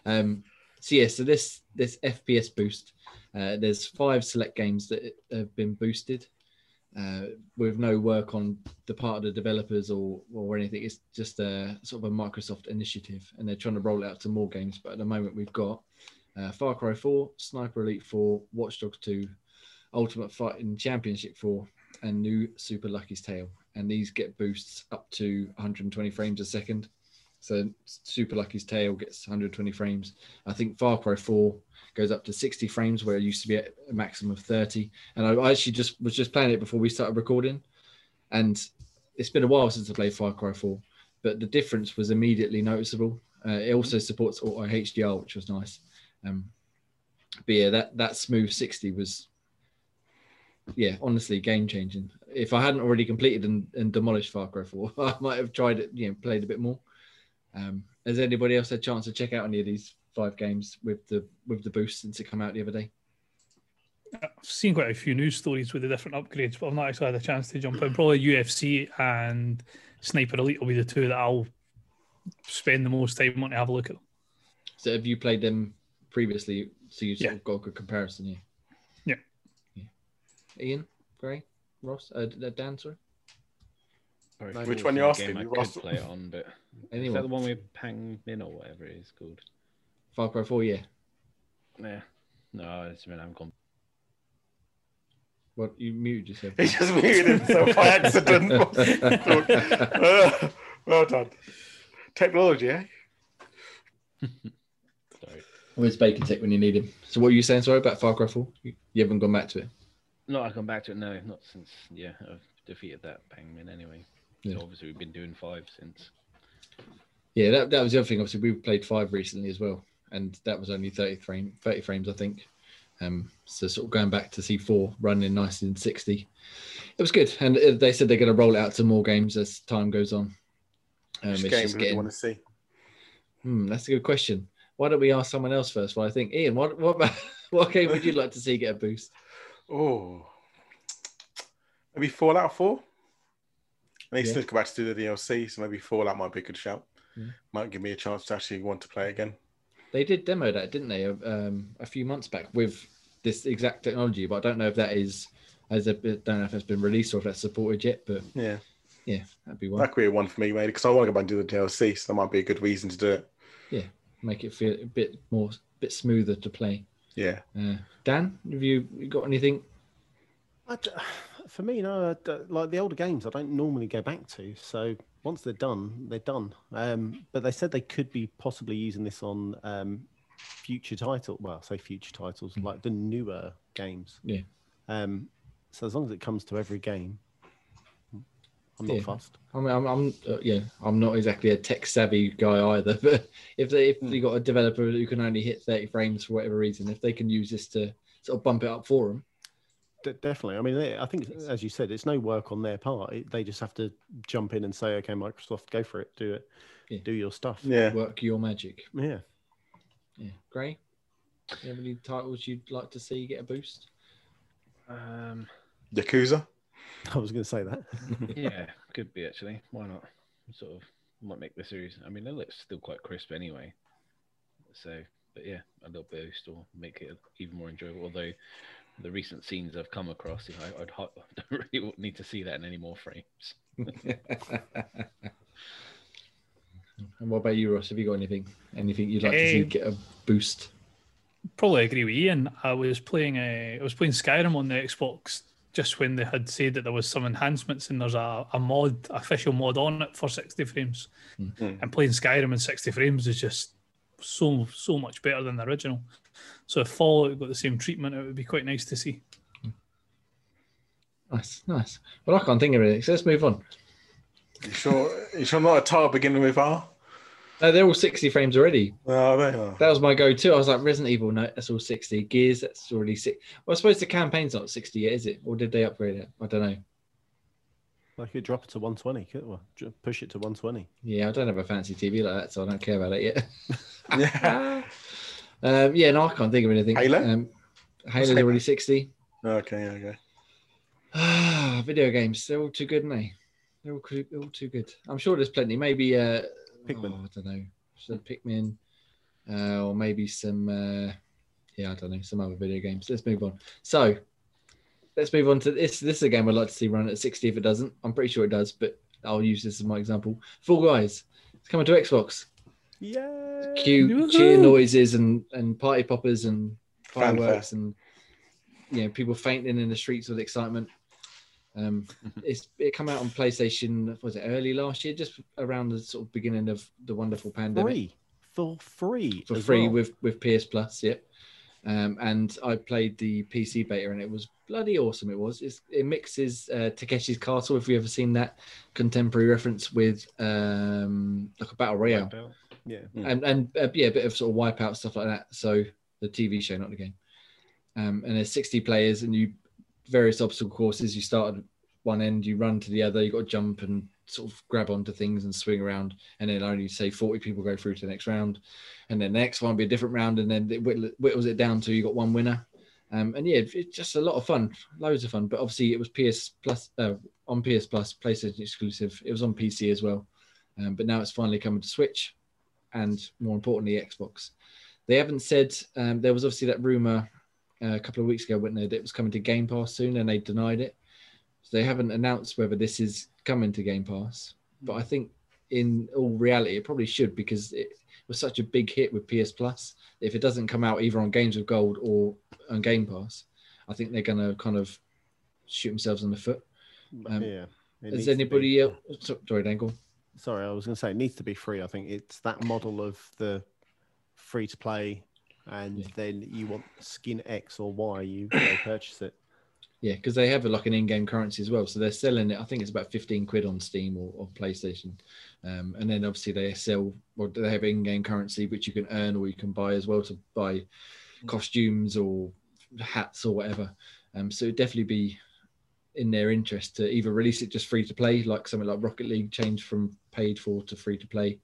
Speaker 1: Um, so yeah, so this this FPS boost, uh, there's five select games that have been boosted, uh, with no work on the part of the developers or or anything. It's just a sort of a Microsoft initiative, and they're trying to roll it out to more games. But at the moment, we've got uh, Far Cry 4, Sniper Elite 4, Watch Dogs 2, Ultimate Fighting Championship 4, and new Super Lucky's Tale. And these get boosts up to 120 frames a second. So Super Lucky's Tale gets 120 frames. I think Far Cry 4 goes up to 60 frames, where it used to be at a maximum of 30. And I actually just was just playing it before we started recording. And it's been a while since I played Far Cry 4, but the difference was immediately noticeable. Uh, it also supports auto HDR, which was nice. Um, but yeah, that that smooth 60 was yeah, honestly, game changing. If I hadn't already completed and, and demolished Far Cry 4, [laughs] I might have tried it, you know, played a bit more. Um, has anybody else had a chance to check out any of these five games with the with the boost since it come out the other day?
Speaker 4: I've seen quite a few news stories with the different upgrades, but I've not actually had a chance to jump in. Probably UFC and Sniper Elite will be the two that I'll spend the most time on to have a look at. Them.
Speaker 1: So have you played them previously? So you've
Speaker 4: Yeah.
Speaker 1: got a good comparison, yeah.
Speaker 4: Yeah.
Speaker 1: yeah. Ian, Gray, Ross, uh, Dan, sorry,
Speaker 5: Sorry,
Speaker 3: Which one
Speaker 5: is
Speaker 3: you asking?
Speaker 5: game I
Speaker 3: You
Speaker 5: could
Speaker 3: asked-
Speaker 5: play it on, but [laughs] is that the
Speaker 1: anyone?
Speaker 5: one with Pagan Min or whatever it is called?
Speaker 1: Far Cry 4, yeah.
Speaker 5: Yeah. No, it's been I'm gone.
Speaker 1: What you muted yourself?
Speaker 3: He just muted himself by [laughs] accident. Uh, [laughs] well done. Technology, eh?
Speaker 5: Sorry.
Speaker 1: Where's Bacon Tech when you need him? So what are you saying? Sorry about Far Cry 4. You, you haven't gone back to it.
Speaker 5: No, I've gone back to it. No, not since. Yeah, I've defeated that Pagan Min anyway.
Speaker 1: Yeah.
Speaker 5: So obviously we've been doing five since.
Speaker 1: Yeah, that, that was the other thing. Obviously, we played five recently as well, and that was only 30 frame, 30 frames, I think. Um, so sort of going back to C4 running nicely in 60, it was good. And uh, they said they're going to roll it out to more games as time goes on. Um,
Speaker 3: Which
Speaker 1: it's
Speaker 3: game
Speaker 1: just
Speaker 3: do you want to see?
Speaker 1: Hmm, that's a good question. Why don't we ask someone else first? Well, I think Ian, what what [laughs] what game would you like to see get a boost?
Speaker 3: Oh, maybe Fallout 4? I need
Speaker 1: Yeah.
Speaker 3: to go back to do the DLC, so maybe Fallout might be a good shout.
Speaker 1: Yeah.
Speaker 3: Might give me a chance to actually want to play again.
Speaker 1: They did demo that, didn't they, um, a few months back with this exact technology? But I don't know if that is, as a, don't know if that's been released or if that's supported yet. But
Speaker 3: Yeah,
Speaker 1: yeah, that'd be one.
Speaker 3: that could be one for me, maybe, because I want to go back and do the DLC, so that might be a good reason to do it.
Speaker 1: Yeah, make it feel a bit more, a bit smoother to play.
Speaker 3: Yeah.
Speaker 1: Uh, Dan, have you, you got anything?
Speaker 2: I d for me, no, like the older games, I don't normally go back to. So once they're done, they're done. Um, but they said they could be possibly using this on um, future title. Well, I say future titles, like the newer games.
Speaker 1: Yeah.
Speaker 2: Um, so as long as it comes to every game, I'm not
Speaker 1: Yeah.
Speaker 2: fussed.
Speaker 1: I mean, I'm, I'm uh, yeah, I'm not exactly a tech savvy guy either. [laughs] But if they, if you got a developer who can only hit 30 frames for whatever reason, if they can use this to sort of bump it up for them,
Speaker 2: D- definitely. I mean, they, I think, as you said, it's no work on their part. It, they just have to jump in and say, "Okay, Microsoft, go for it. Do it.
Speaker 1: Yeah.
Speaker 2: Do your stuff."
Speaker 3: Yeah.
Speaker 1: work your magic.
Speaker 2: Yeah.
Speaker 1: Yeah, Gray. You have any titles you'd like to see get a boost?
Speaker 5: Um,
Speaker 3: Yakuza?
Speaker 2: I was going to say that. [laughs]
Speaker 5: yeah, could be actually. Why not? Sort of might make the series. I mean, it looks still quite crisp anyway. So, but yeah, a little boost or make it even more enjoyable. Although the recent scenes I've come across, you know, I'd, ho- [laughs] I don't really need to see that in any more frames.
Speaker 1: and [laughs] what about you, Ross? Have you got anything? Anything you'd like to see
Speaker 4: Um,
Speaker 1: get a boost?
Speaker 4: Probably agree with Ian. I was playing a, I was playing Skyrim on the Xbox just when they had said that there was some enhancements and there's a, a mod, official mod on it for 60 frames.
Speaker 3: Mhm.
Speaker 4: And playing Skyrim in 60 frames is just so so much better than the original. So if Fallout got the same treatment, it would be quite nice to see.
Speaker 1: Nice, nice. Well, I can't think of anything, so let's move on.
Speaker 3: You sure? You sure not a tile beginning with R?
Speaker 1: No, they're all 60 frames already.
Speaker 3: No, they are.
Speaker 1: That was my go-to. I was like, Resident Evil, no, that's all 60. Gears, that's already six. Well, I suppose the campaign's not 60 yet, is it? Or did they upgrade it? I don't know.
Speaker 2: I could drop it to 120. Could well, ju- push it to 120.
Speaker 1: Yeah, I don't have a fancy TV like that, so I don't care about it yet. [laughs]
Speaker 3: Yeah. [laughs]
Speaker 1: um, yeah, no, I can't think of anything.
Speaker 3: Halo?
Speaker 1: Um, Halo's
Speaker 3: Halo?
Speaker 1: already 60.
Speaker 3: Okay. Okay.
Speaker 1: Ah, [sighs] video games, they're all too good, aren't they? They're all, they're all too good. I'm sure there's plenty. Maybe, uh,
Speaker 2: Pikmin.
Speaker 1: oh, I don't know, some Pikmin, uh, or maybe some, uh, yeah, I don't know, some other video games. Let's move on. So, let's move on to this. This is a game I'd like to see run at 60 if it doesn't. I'm pretty sure it does, but I'll use this as my example. Fall Guys, it's coming to Xbox.
Speaker 2: Yeah.
Speaker 1: Cue cheer noises and, and party poppers and
Speaker 3: Fanfare.
Speaker 1: fireworks and you know people fainting in the streets with excitement. Um, [laughs] it's it come out on PlayStation. Was it early last year? Just around the sort of beginning of the wonderful pandemic
Speaker 2: Free. For free.
Speaker 1: for free
Speaker 2: well.
Speaker 1: with with PS Plus. Yep. Um, and I played the PC beta and it was bloody awesome. It was. It's, it mixes uh, Takeshi's Castle. If you ever seen that contemporary reference with um, like a battle royale
Speaker 2: Yeah.
Speaker 3: Mm.
Speaker 1: and and uh, yeah, a bit of sort of wipeout stuff like that. So the TV show, not the game. Um, and there's 60 players, and you various obstacle courses. You start at one end, you run to the other. You got to jump and sort of grab onto things and swing around, and then only say 40 people go through to the next round, and then the next one will be a different round, and then it whittles whittles it down to you got one winner. Um, and yeah, it's just a lot of fun, loads of fun. But obviously, it was PS Plus uh, on PS Plus, PlayStation exclusive. It was on PC as well, um, but now it's finally coming to Switch and more importantly, Xbox. They haven't said um, there was obviously that rumor uh, a couple of weeks ago, wasn't there, that it was coming to Game Pass soon, and they denied it. So they haven't announced whether this is coming to Game Pass. But I think in all reality, it probably should because it was such a big hit with PS Plus. If it doesn't come out either on Games with Gold or on Game Pass, I think they're going to kind of shoot themselves in the foot. Um,
Speaker 2: yeah.
Speaker 1: Is anybody else? Sorry, Dangle.
Speaker 2: Sorry, I was going to say it needs to be free. I think it's that model of the free to play, and
Speaker 1: Yeah.
Speaker 2: then you want skin X or Y, you go [coughs] purchase it.
Speaker 1: Yeah, because they have a, like an in-game currency as well. So they're selling it. I think it's about fifteen quid on Steam or, or PlayStation, um, and then obviously they sell or they have in-game currency which you can earn or you can buy as well to buy costumes or hats or whatever. Um, so it'd definitely be in their interest to either release it just free to play, like something like Rocket League changed from paid for to free to play,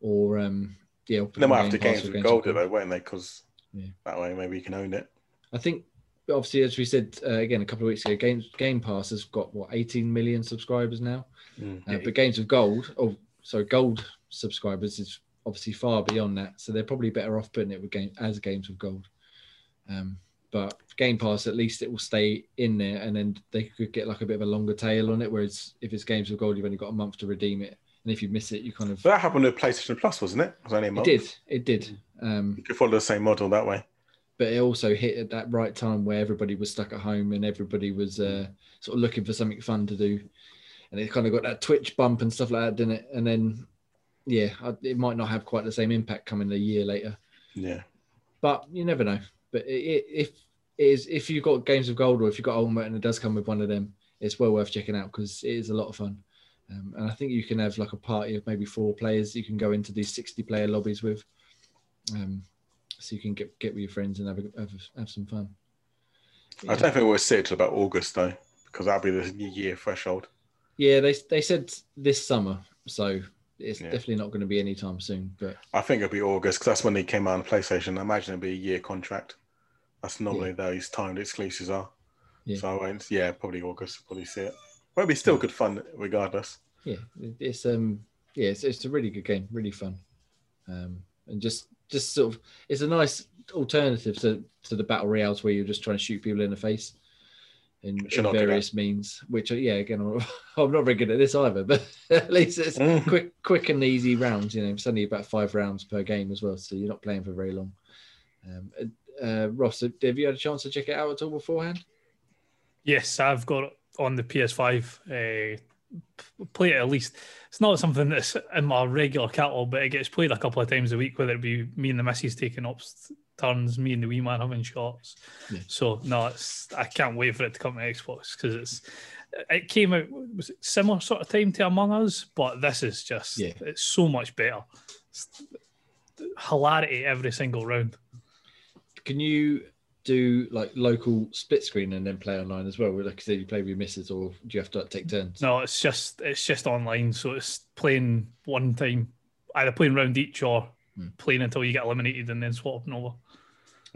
Speaker 1: or um, yeah,
Speaker 3: They might have to
Speaker 1: Game
Speaker 3: games with gold though, won't they? Because
Speaker 1: Yeah.
Speaker 3: that way maybe you can own it.
Speaker 1: I think obviously, as we said uh, again a couple of weeks ago, Game Game Pass has got what 18 million subscribers now.
Speaker 3: Mm.
Speaker 1: Uh, but Games of Gold, oh sorry, Gold subscribers is obviously far beyond that. So they're probably better off putting it with game as Games of Gold. Um, but Game Pass, at least it will stay in there, and then they could get like a bit of a longer tail on it. Whereas if it's Games with Gold, you've only got a month to redeem it, and if you miss it, you kind of
Speaker 3: But that happened with PlayStation Plus, wasn't it? It was only a
Speaker 1: it did, it did. Um,
Speaker 3: You could follow the same model that way.
Speaker 1: but it also hit at that right time where everybody was stuck at home and everybody was uh, sort of looking for something fun to do, and it kind of got that Twitch bump and stuff like that, didn't it? And then, yeah, it might not have quite the same impact coming a year later,
Speaker 3: Yeah.
Speaker 1: but you never know. But it, if it is if you've got Games of Gold or if you've got Ultimate and it does come with one of them, it's well worth checking out because it is a lot of fun. Um, and I think you can have like a party of maybe four players you can go into these 60 player lobbies with. Um, so you can get get with your friends and have a, have, have some fun.
Speaker 3: I don't think we'll see it till about August though, because that'll be the new year threshold.
Speaker 1: Yeah, they they said this summer, so it's
Speaker 3: Yeah.
Speaker 1: definitely not going to be anytime soon. But
Speaker 3: I think it'll be August because that's when they came out on PlayStation. I imagine it'll be a year contract. That's normally those timed exclusives are.
Speaker 1: Yeah.
Speaker 3: So I won't. Yeah, probably August. Probably see it. But it'll be still good fun regardless.
Speaker 1: yeah, it's um yeah, it's, it's a really good game, really fun, um, and just just sort of it's a nice alternative to to the battle royales where you're just trying to shoot people in the face. In, in
Speaker 3: not do that.
Speaker 1: various means, which uh, yeah, again, I'm [laughs] I'm not very good at this either, but [laughs] at least it's [laughs]
Speaker 3: Mm.
Speaker 1: quick, quick and easy rounds. You know, it's only about five rounds per game as well, so you're not playing for very long. Um, uh, uh, Ross, have you had a chance to check it out at all beforehand?
Speaker 4: Yes, I've got on the PS5. Uh, play it at least. It's not something that's in my regular catalogue, but it gets played a couple of times a week, whether it be me and the missus taking up turns, me and the wee man having shots.
Speaker 1: Yeah.
Speaker 4: So no, it's I can't wait for it to come to Xbox because it's it came out was it similar sort of time to Among Us, but this is just
Speaker 1: Yeah.
Speaker 4: it's so much better. It's hilarity every single round.
Speaker 1: Can you do like local split screen and then play online as well? Like I said, you play with your missus, or do you have to like, take turns?
Speaker 4: No, it's just it's just online, so it's playing one time, either playing round each or
Speaker 1: Hmm.
Speaker 4: playing until you get eliminated and then swapping over.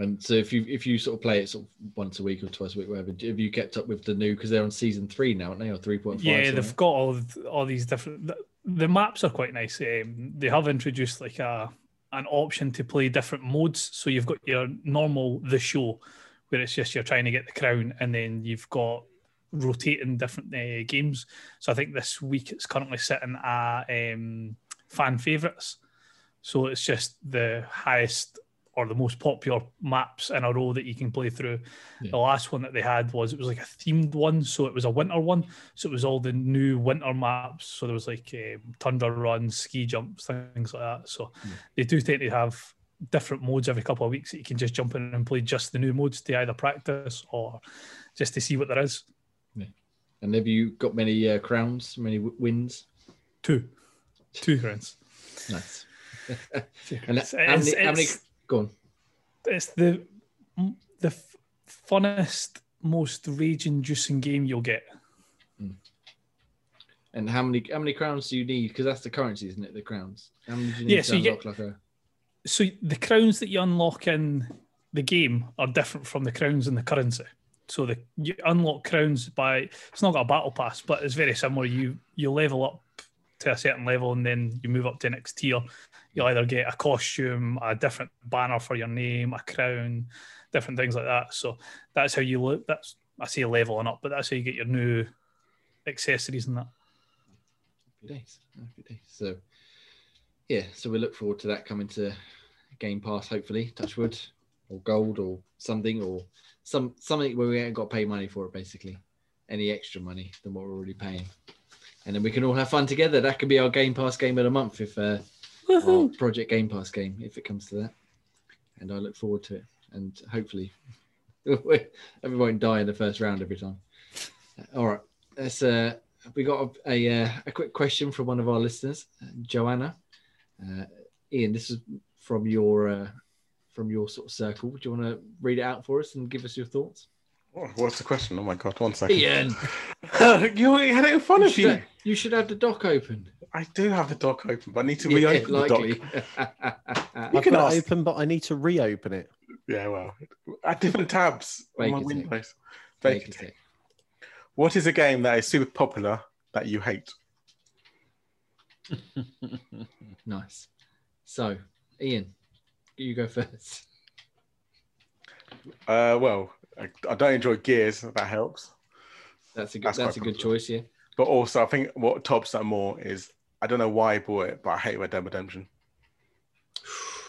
Speaker 1: And so if you if you sort of play it sort of once a week or twice a week, whatever, have you kept up with the new? Because they're on season three now, aren't they? Or three point five?
Speaker 4: Yeah, they've got all all these different. The, the maps are quite nice. Um, they have introduced like a an option to play different modes. So you've got your normal the show, where it's just you're trying to get the crown, and then you've got rotating different uh, games. So I think this week it's currently sitting at um, fan favorites. So it's just the highest or the most popular maps in a row that you can play through.
Speaker 1: Yeah.
Speaker 4: The last one that they had was it was like a themed one, so it was a winter one. So it was all the new winter maps. So there was like um, tundra runs, ski jumps, things like that. So
Speaker 1: Yeah.
Speaker 4: they do tend to have different modes every couple of weeks that you can just jump in and play just the new modes to either practice or just to see what there is.
Speaker 1: And have you got many uh, crowns, many w- wins?
Speaker 4: Two, two crowns.
Speaker 1: Nice. [laughs] And
Speaker 4: crowns.
Speaker 1: how many,
Speaker 4: It's-
Speaker 1: how many? Go on.
Speaker 4: it's the the f- funnest, most rage-inducing game you'll get. Hmm.
Speaker 1: And how many how many crowns do you need? Because that's the currency, isn't it? The crowns. How many do you need
Speaker 4: Yeah,
Speaker 1: to
Speaker 4: so you
Speaker 1: unlock like a
Speaker 4: So the crowns that you unlock in the game are different from the crowns in the currency. So the you unlock crowns by it's not got a battle pass, but it's very similar. You you level up to a certain level and then you move up to the next tier. You'll either get a costume, a different banner for your name, a crown, different things like that. So that's how you look. That's I say leveling up, but that's how you get your new accessories and that.
Speaker 1: Happy days. Happy days. So, yeah, so we look forward to that coming to Game Pass, hopefully, Touchwood, or Gold, or something, or some something where we ain't got to pay money for it, basically. Any extra money than what we're already paying. And then we can all have fun together. That could be our Game Pass game of the month if uh, our Project Game Pass game, if it comes to that. And I look forward to it. And hopefully, [laughs] everyone won't die in the first round every time. All right, let's uh, we got a, a, uh, a quick question from one of our listeners, Joanna. Uh, Ian, this is from your uh, from your sort of circle. Do you want to read it out for us and give us your thoughts?
Speaker 3: Oh, what's the question? Oh my god, one second.
Speaker 1: Ian, [laughs]
Speaker 3: you had it in front
Speaker 1: you
Speaker 3: of you.
Speaker 1: should, you should have the dock open.
Speaker 3: I do have the dock open, but I need to
Speaker 1: Yeah,
Speaker 3: reopen the
Speaker 1: likely.
Speaker 3: dock.
Speaker 2: I've
Speaker 3: can
Speaker 2: got
Speaker 3: ask-
Speaker 2: it open, but I need to reopen it.
Speaker 3: Yeah, well, at different tabs on my
Speaker 1: Vacancy.
Speaker 3: Windows.
Speaker 1: Make
Speaker 3: Vacancy.
Speaker 1: it.
Speaker 3: What is a game that is super popular that you hate? [laughs]
Speaker 1: Nice. So, Ian, you go first.
Speaker 3: Uh, well, I, I don't enjoy Gears. That helps.
Speaker 1: That's a good.
Speaker 3: That's
Speaker 1: That's, a good choice. Yeah.
Speaker 3: But also, I think what tops that more is I don't know why I bought it, but I hate Red Dead Redemption.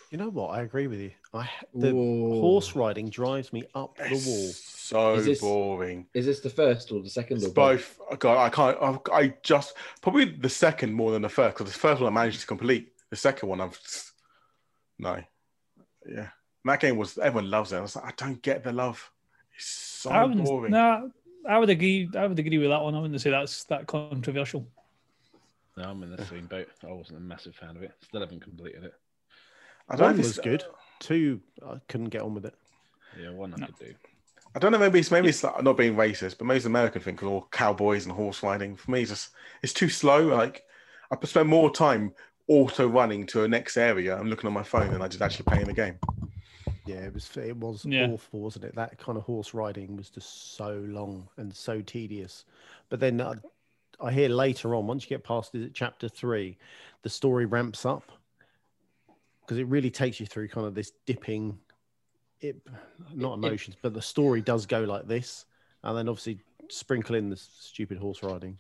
Speaker 2: You know what? I agree with you. I the
Speaker 1: Ooh.
Speaker 2: horse riding drives me up the
Speaker 3: It's
Speaker 2: wall.
Speaker 3: so
Speaker 1: Is this-
Speaker 3: boring.
Speaker 1: Is this the first or the second?
Speaker 3: It's
Speaker 1: or both?
Speaker 3: both. Oh, God, I can't. I, I just probably the second more than the first because the first one I managed to complete. The second one I've no, yeah. And that game was everyone loves it. I was like, I don't get the love. It's so
Speaker 4: I
Speaker 3: boring.
Speaker 4: nah, I would agree. I would agree with that one. I wouldn't say that's that controversial.
Speaker 5: No, I'm in the same boat. I wasn't a massive fan of it. Still haven't completed it.
Speaker 3: I don't
Speaker 2: One
Speaker 3: know if
Speaker 2: was
Speaker 3: it's
Speaker 2: good. Two, I couldn't get on with it.
Speaker 5: Yeah, one I
Speaker 4: No.
Speaker 5: could do.
Speaker 3: I don't know. Maybe it's maybe it's like, not being racist, but maybe it's American thing because all cowboys and horse riding. For me, it's just it's too slow. Like I could spend more time auto running to a next area and looking on my phone than I did actually playing the game.
Speaker 2: Yeah, it was it was
Speaker 4: Yeah.
Speaker 2: awful, wasn't it? That kind of horse riding was just so long and so tedious. But then I, I hear later on, once you get past is it chapter three, the story ramps up because it really takes you through kind of this dipping, it not
Speaker 1: It- it-
Speaker 2: emotions, but the story does go like this, and then obviously sprinkle in the stupid horse riding.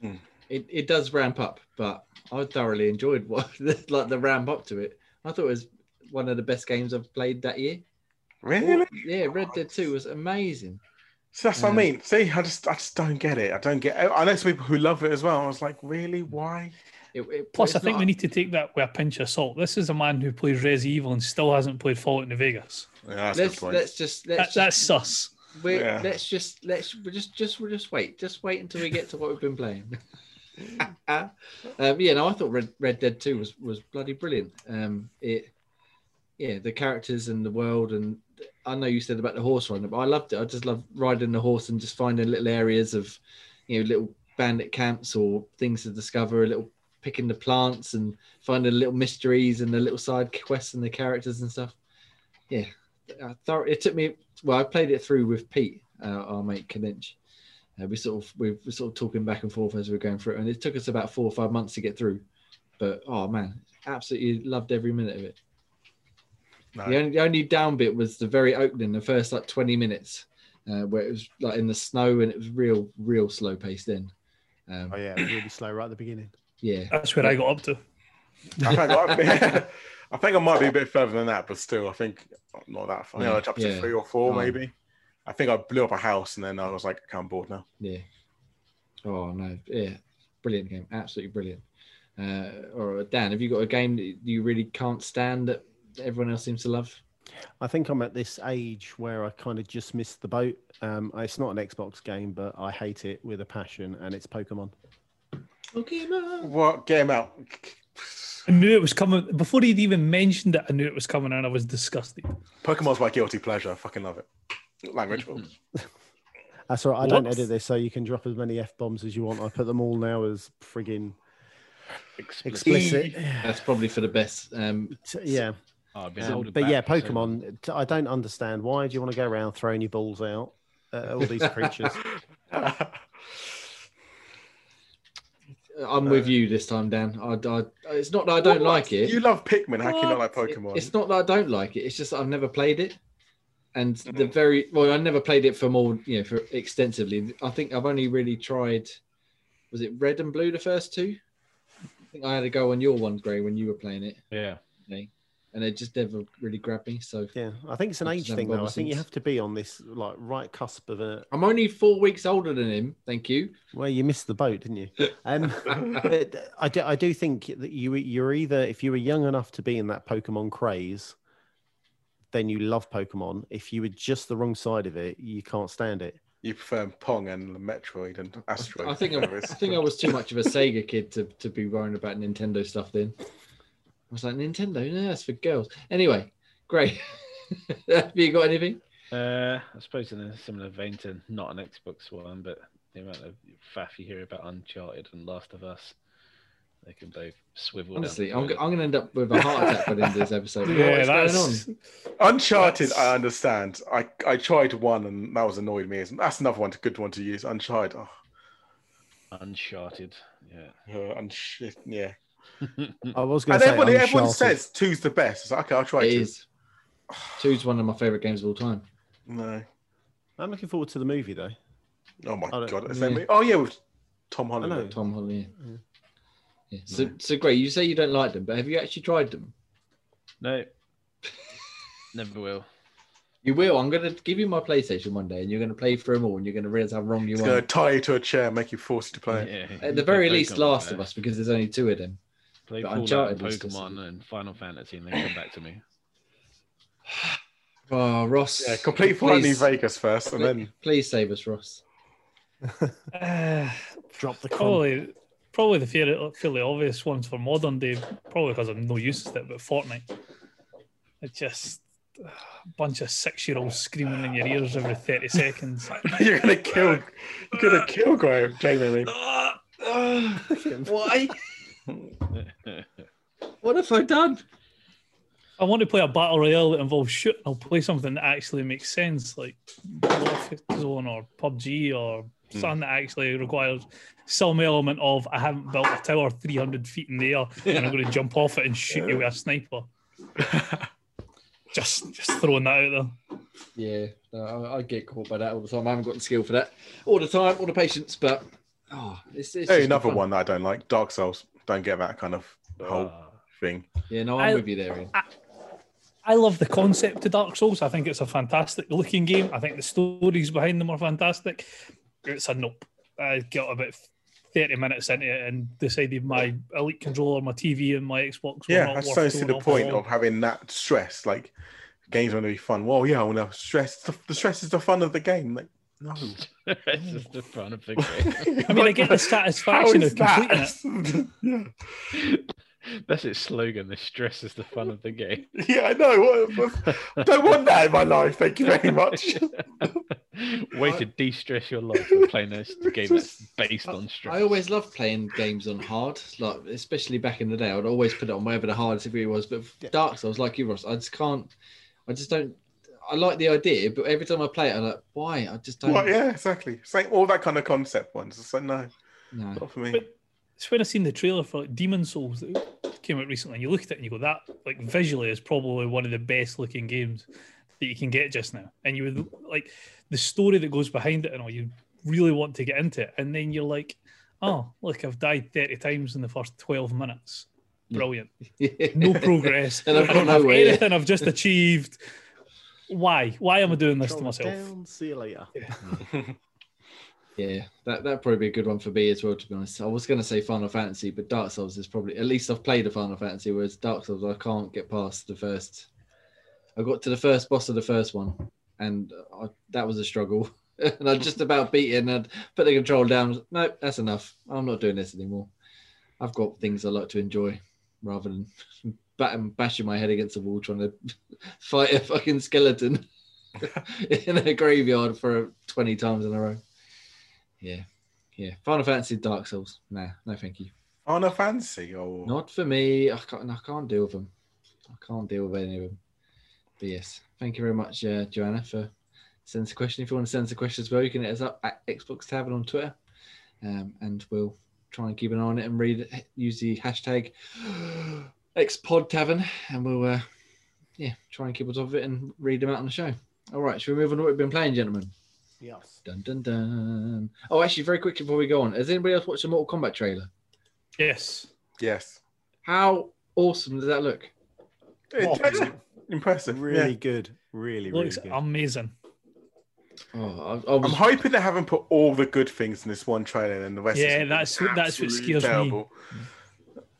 Speaker 2: Hmm.
Speaker 1: It, it does ramp up, but I thoroughly enjoyed [laughs] what like the ramp up to it. I thought it was one of the best games I've played that year.
Speaker 3: Really?
Speaker 1: Yeah, Red Dead Two was amazing.
Speaker 3: So that's what I mean. See, I just I just don't get it. I don't get. I know some people who love it as well. I was like, really? Why?
Speaker 1: It, it-
Speaker 4: Plus, I think
Speaker 1: not-
Speaker 4: we need to take that with a pinch of salt. This is a man who plays Res Evil and still hasn't played Fallout New Vegas.
Speaker 3: Yeah, that's a
Speaker 1: Let's
Speaker 3: point.
Speaker 1: let's just let's
Speaker 4: That,
Speaker 1: just,
Speaker 4: that's sus.
Speaker 1: we
Speaker 3: Yeah.
Speaker 1: let's just let's we'll just just we'll just wait. Just wait until we get to what we've been playing. [laughs] um, yeah, no, I thought Red, Red Dead Two was was bloody brilliant. Um, it, yeah, the characters and the world, and I know you said about the horse rider, but I loved it. I just love riding the horse and just finding little areas of, you know, little bandit camps or things to discover. A little picking the plants and finding little mysteries and the little side quests and the characters and stuff. Yeah, it took me. Well, I played it through with Pete, uh, our mate Kalinch. Uh, we sort of we were sort of talking back and forth as we were going through it, and it took us about four or five months to get through. But oh man, absolutely loved every minute of it.
Speaker 3: No.
Speaker 1: The only the only down bit was the very opening, the first like twenty minutes, uh, where it was like in the snow and it was real real slow paced. Then, um,
Speaker 2: Oh yeah, really slow right at the beginning.
Speaker 1: yeah,
Speaker 4: That's where I got up to.
Speaker 3: I think I, [laughs] [laughs] I think I might be a bit further than that, but still, I think not that far. You know,
Speaker 1: Yeah,
Speaker 3: chapter
Speaker 1: yeah.
Speaker 3: three or four,
Speaker 1: Oh.
Speaker 3: maybe. I think I blew up a house and then I was like, okay, I'm bored now.
Speaker 1: yeah. Oh no, yeah, brilliant game, absolutely brilliant. Uh, or Dan, have you got a game that you really can't stand that everyone else seems to love?
Speaker 2: I think I'm at this age where I kind of just missed the boat. Um, it's not an Xbox game, but I hate it with a passion, and it's Pokemon.
Speaker 1: Okay, man.
Speaker 3: What game out?
Speaker 4: I knew it was coming before he'd even mentioned it. I knew it was coming, and I was disgusted.
Speaker 3: Pokemon's my guilty pleasure. I fucking love it. Language. [laughs]
Speaker 2: That's all right. I don't edit this, so you can drop as many f bombs as you want. I put them all now as frigging
Speaker 5: Explicit.
Speaker 2: explicit.
Speaker 1: That's probably for the best. Um,
Speaker 2: T- Yeah,
Speaker 5: Oh, I've been
Speaker 2: but yeah,
Speaker 5: back for so long.
Speaker 2: Pokemon. t- I don't understand why do you want to go around throwing your balls out at all these [laughs] creatures?
Speaker 1: I'm with you this time, Dan. I, I, it's not that I don't like it.
Speaker 3: You love Pikmin. How can you not like
Speaker 1: It-
Speaker 3: Pokemon?
Speaker 1: It's not that I don't like it. It's just that I've never played it, and the
Speaker 3: Mhm.
Speaker 1: very well, I never played it for more, you know, for extensively. I think I've only really tried. Was it Red and Blue the first two? I think I had to go on your one, Gray, when you were playing it,
Speaker 5: Yeah.
Speaker 1: And it just never really grabbed me. So
Speaker 2: Yeah, I think it's an age thing though. I think you have to be on this like right cusp of a
Speaker 1: I'm only four weeks older than him. Thank you.
Speaker 2: Well, you missed the boat, didn't you? Um, [laughs] but I do, I do think that you you're either if you were young enough to be in that Pokemon craze, then you love Pokemon. If you were just the wrong side of it, you can't stand it.
Speaker 3: You prefer Pong and Metroid and Asteroid.
Speaker 1: I think I, I think I was too much of a Sega kid to, to be worrying about Nintendo stuff then. I was like, Nintendo, no, that's for girls. Anyway, great. [laughs] Have you got anything?
Speaker 5: Uh, I suppose in a similar vein to not an Xbox one, but the amount of faff you hear about Uncharted and Last of Us, they can both swivel.
Speaker 1: Honestly, I'm,
Speaker 5: toilet.
Speaker 1: I'm going to end up with a heart attack by the end of this episode.
Speaker 4: Yeah,
Speaker 1: What's
Speaker 4: that's
Speaker 1: going on?
Speaker 3: Uncharted,
Speaker 4: That's-
Speaker 3: I understand. I, I tried one and that was annoyed me. That's another one, a good one to use. Uncharted. Oh,
Speaker 5: Uncharted. Yeah.
Speaker 3: uh, unsh- yeah.
Speaker 2: I was going to say
Speaker 3: everyone, everyone says two's the best. It's like, okay, I'll try
Speaker 1: It
Speaker 3: two.
Speaker 1: is. Two's one of my favorite games of all time.
Speaker 3: No.
Speaker 2: I'm looking forward to the movie though.
Speaker 3: Oh my god. Is
Speaker 1: yeah.
Speaker 3: Oh yeah, with Tom Holland.
Speaker 2: know.
Speaker 1: Tom Holland.
Speaker 2: Yeah.
Speaker 1: Yeah. yeah. So, so great. You say you don't like them, but have you actually tried them?
Speaker 5: No. [laughs] Never will.
Speaker 1: You will. I'm going to give you my PlayStation one day, and you're going to play through them all, and you're going to realize how wrong you
Speaker 3: It's
Speaker 1: are.
Speaker 3: gonna tie you to a chair, make you forced to play. it.
Speaker 5: Yeah.
Speaker 1: At the very least, Last of. Us, because there's only two of them.
Speaker 5: Play
Speaker 1: but
Speaker 5: Fallout,
Speaker 1: Uncharted
Speaker 5: and
Speaker 1: was
Speaker 5: Pokemon, and Final Fantasy, and then come back to me. [sighs]
Speaker 1: Oh, Ross.
Speaker 3: Yeah, complete Fallout New
Speaker 1: please,
Speaker 3: Vegas first, and then [laughs]
Speaker 1: please save us, Ross.
Speaker 4: Uh, [sighs]
Speaker 2: Drop the crumb.
Speaker 4: probably, probably the fairly, fairly obvious ones for modern day. Probably because I'm no use to it. But Fortnite, it's just a bunch of six-year-olds [sighs] screaming in your ears every thirty seconds. [laughs]
Speaker 3: you're gonna kill, you're gonna kill Graham, Jamie. I.
Speaker 1: Why? [laughs] What have I done?
Speaker 4: I want to play a battle royale that involves shooting. I'll play something that actually makes sense, like Zone or PUBG or hmm. something that actually requires some element of I haven't built a tower 300 feet in the air and I'm going to jump off it and shoot you with a sniper. [laughs] just, just throwing that out there.
Speaker 1: Yeah, no, I, I get caught by that all the time. I haven't got the skill for that all the time, all the patience, but oh, it's, it's
Speaker 3: Hey, another
Speaker 1: fun.
Speaker 3: one that I don't like, Dark Souls. Don't get that kind of whole
Speaker 5: Ah.
Speaker 3: thing.
Speaker 1: Yeah, no, I'm
Speaker 4: I-
Speaker 1: with you there. Ian.
Speaker 4: I love the concept of Dark Souls. I think it's a fantastic looking game. I think the stories behind them are fantastic. It's a nope. I got about 30 minutes into it and decided my elite controller, my TV, and my Xbox. were
Speaker 3: Yeah,
Speaker 4: not
Speaker 3: I just
Speaker 4: worth
Speaker 3: see the point of having that stress. Like games want to be fun. Well, yeah, I want to stress. The, the stress is the fun of the game. Like no. [laughs]
Speaker 5: it's just the fun of the [laughs] game.
Speaker 4: I mean, I get the satisfaction of completing it.
Speaker 3: completing [laughs] it.
Speaker 5: That's its slogan. The stress is the fun of the game.
Speaker 3: yeah. yeah, I know. What, what- I don't want that in my life. Thank you very much.
Speaker 5: Way to de-stress your life by playing this game that's based on stress.
Speaker 1: I always loved playing games on hard, like especially back in the day. I'd always put it on whatever the hardest it was. But
Speaker 2: Yeah.
Speaker 1: Dark Souls, like you, Ross, I just can't. I just don't. I like the idea, but every time I play it, I'm like, why? I just don't.
Speaker 3: Well, yeah, exactly. Same all that kind of concept ones. It's like no,
Speaker 1: No.
Speaker 3: not for me.
Speaker 4: But- It's when I seen the trailer for like Demon Souls that came out recently, and you look at it and you go, that like visually is probably one of the best looking games that you can get just now. And you would like the story that goes behind it and all, you really want to get into it. And then you're like, oh, look, I've died 30 times in the first 12 minutes. Brilliant. [laughs] No progress.
Speaker 1: And
Speaker 4: I
Speaker 1: I've got
Speaker 4: don't have
Speaker 1: nowhere,
Speaker 4: anything I've just achieved. Why? Why am I doing this to
Speaker 2: Control
Speaker 4: myself?
Speaker 2: Down, see you later. [laughs]
Speaker 1: Yeah, that that'd probably be a good one for me as well. To be honest, I was going to say Final Fantasy, but Dark Souls is probably at least I've played a Final Fantasy, whereas Dark Souls I can't get past the first. I got to the first boss of the first one, and I, that was a struggle. [laughs] and I just about beat it, and I'd put the control down. No, that's enough. I'm not doing this anymore. I've got things I like to enjoy, rather than bat- bashing my head against the wall trying to [laughs] fight a fucking skeleton [laughs] in a graveyard for 20 times in a row. Yeah, yeah. Final Fantasy, Dark Souls. Nah, no, thank you.
Speaker 3: Final Fantasy or
Speaker 1: Not for me. I can't. I can't deal with them. I can't deal with any of them. But yes, thank you very much, uh, Joanna, for sending us a question. If you want to send us a question as well, you can hit us up at Xbox Tavern on Twitter, um, and we'll try and keep an eye on it and read. it. Use the hashtag [gasps] [gasps] [gasps] XPod Tavern, and we'll uh, yeah try and keep on top of it and read them out on the show. All right, should we move on to what we've been playing, gentlemen?
Speaker 2: Yes.
Speaker 1: Dun dun dun. Oh, actually, very quickly before we go on, has anybody else watched the Mortal Kombat trailer?
Speaker 4: Yes.
Speaker 3: yes,
Speaker 1: How awesome does that look?
Speaker 3: It-
Speaker 2: Oh,
Speaker 3: impressive.
Speaker 2: Really
Speaker 3: yeah.
Speaker 2: good. Really, really
Speaker 4: Looks
Speaker 2: good.
Speaker 4: amazing.
Speaker 1: Oh, I, I was,
Speaker 3: I'm hoping they haven't put all the good things in this one trailer and the rest.
Speaker 4: Yeah, that's what- that's what
Speaker 3: absolutely
Speaker 4: scares me.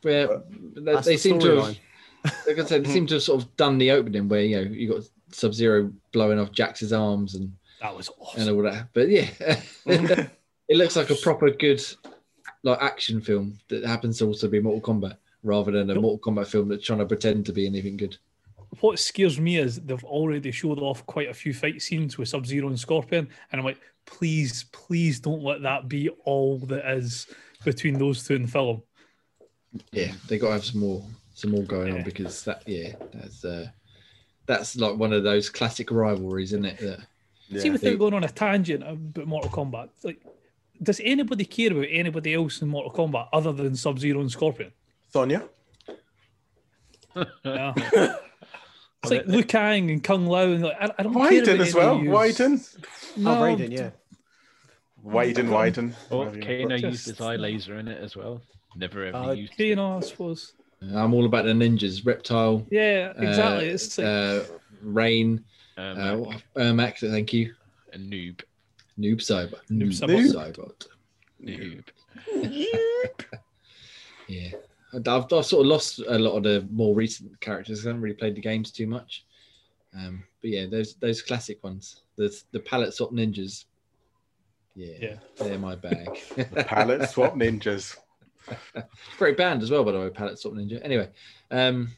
Speaker 3: Terrible.
Speaker 1: yeah, they,
Speaker 2: That's
Speaker 1: they
Speaker 2: the
Speaker 1: seem to have, like I said, they seem to have sort of done the opening where you know you got Sub Zero blowing off Jax's arms and
Speaker 4: That was awesome.
Speaker 1: and all that. But yeah, [laughs] it looks like a proper good like action film that happens to also be Mortal Kombat rather than a
Speaker 4: Yep.
Speaker 1: Mortal Kombat film that's trying to pretend to be anything good.
Speaker 4: What scares me is they've already showed off quite a few fight scenes with Sub Zero and Scorpion, and I'm like, please, please don't let that be all that is between those two in the film.
Speaker 1: Yeah, they got to have some more some more going on because that yeah that's uh that's like one of those classic rivalries, isn't it? That
Speaker 4: See,
Speaker 3: Yeah.
Speaker 4: without going on a tangent about Mortal Kombat, like, does anybody care about anybody else in Mortal Kombat other than Sub Zero and Scorpion?
Speaker 3: Sonya.
Speaker 4: Yeah. [laughs] it's like Liu Kang and Kung Lao, and like, I, I don't care
Speaker 3: Wyden
Speaker 4: about
Speaker 3: as well.
Speaker 4: any of yous. No,
Speaker 2: Oh, Raiden, yeah.
Speaker 3: Waden, Wyden.
Speaker 5: Or
Speaker 3: whatever
Speaker 5: Kano
Speaker 4: Just-
Speaker 5: used his eye laser in it as well. Never ever
Speaker 2: Uh,
Speaker 5: used
Speaker 4: You
Speaker 5: it.
Speaker 4: know, I suppose.
Speaker 1: I'm all about the ninjas, reptile,
Speaker 4: Yeah, exactly.
Speaker 1: uh,
Speaker 4: it's like,
Speaker 1: uh, rain,
Speaker 5: Um,
Speaker 1: uh, Ermac, thank you,
Speaker 5: a noob.
Speaker 1: noob Saibot,
Speaker 4: Noob
Speaker 1: noob
Speaker 4: Saibot.
Speaker 5: Noob. [laughs]
Speaker 1: Yeah, I've, I've sort of lost a lot of the more recent characters. I haven't really played the games too much. Um, but yeah, those those classic ones, the the palette swap ninjas. Yeah,
Speaker 4: Yeah.
Speaker 1: they're my bag.
Speaker 3: Palette swap ninjas. [laughs] [laughs]
Speaker 1: Great band as well, by the way, palette swap ninja. Anyway, um,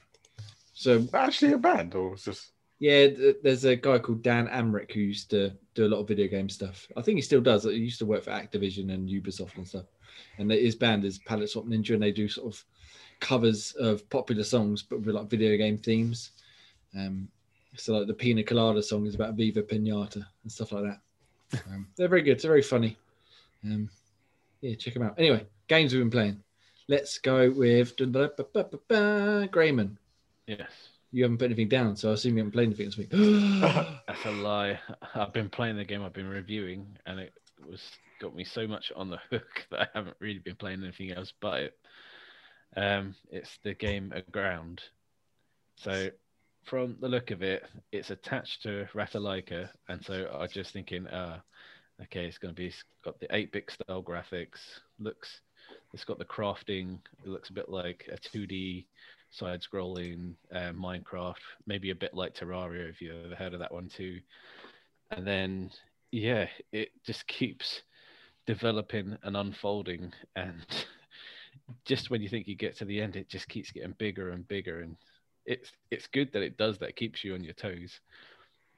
Speaker 1: so
Speaker 3: actually a band or was just
Speaker 1: yeah, there's a guy called Dan Amrich who used to do a lot of video game stuff. I think he still does. He used to work for Activision and Ubisoft and stuff. And his band is Palette Swap Ninja, and they do sort of covers of popular songs, but with like video game themes. Um, so like the Pina Colada song is about Viva Pinata and stuff like that. Um, they're very good. They're very funny. Um, yeah, check them out. Anyway, games we've been playing. Let's go with Grayman.
Speaker 5: Yes.
Speaker 1: You haven't put anything down, so I assume you haven't played anything this week. [gasps]
Speaker 5: That's a lie. I've been playing the game I've been reviewing, and it was got me so much on the [laughs] hook that I haven't really been playing anything else but it. Um, it's the game Aground. So, from the look of it, it's attached to Ratalaika, and so I was just thinking, uh, okay, it's going to be it's got the 8-bit style graphics, looks It's got the crafting. It looks a bit like a 2D side-scrolling uh, Minecraft, maybe a bit like Terraria if you've ever heard of that one too. And then yeah, it just keeps developing and unfolding, and [laughs] just when you think you get to the end, it just keeps getting bigger and bigger, and it's it's good that it does that. It keeps you on your toes,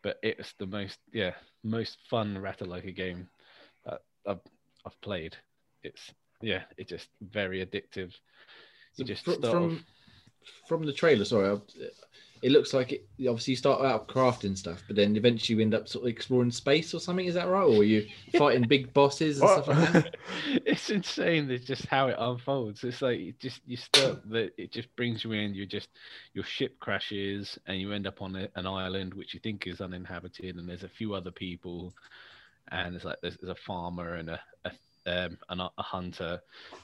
Speaker 5: but it's the most yeah most fun Ratalaika game that I've I've played. It's yeah, it's just very addictive. You
Speaker 1: So
Speaker 5: just
Speaker 1: from
Speaker 5: off-
Speaker 1: from the trailer. Sorry, it looks like it. Obviously, you start out crafting stuff, but then eventually you end up sort of exploring space or something. Is that right? Or are you [laughs] fighting big bosses and
Speaker 3: What?
Speaker 1: stuff like that? [laughs]
Speaker 5: it's insane. It's just how it unfolds. It's like you just you start that it just brings you in. You just your ship crashes and you end up on a, an island which you think is uninhabited, and there's a few other people, and it's like there's, there's a farmer and a a, um, and a, hunter,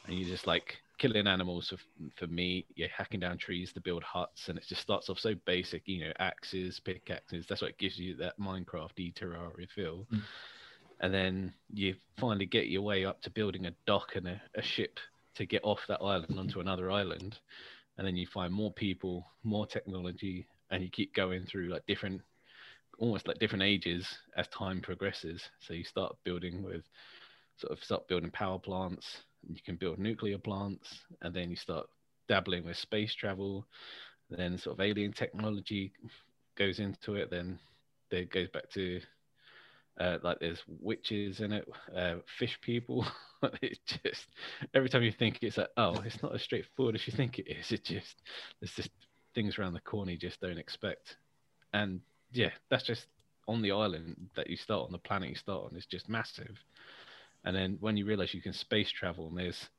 Speaker 5: and you're just like killing animals for, for meat. You're hacking down trees to build huts, and it just starts off so basic. You know, axes, pickaxes. That's what gives you that Minecraft Terraria feel
Speaker 1: Mm.
Speaker 5: and then you finally get your way up to building a dock and a, a ship to get off that island onto another island and then you find more people more technology and you keep going through like different almost like different ages as time progresses so you start building with sort of start building power plants you can build nuclear plants and then you start dabbling with space travel then sort of alien technology goes into it then there goes back to uh, like there's witches in it, uh, fish people. [laughs] it's just every time you think it's like, oh, it's not as straightforward as you think it is. It just there's just things around the corner you just don't expect, and yeah, that's just on the island that you start on the planet you start on. is just massive, and then when you realize you can space travel and there's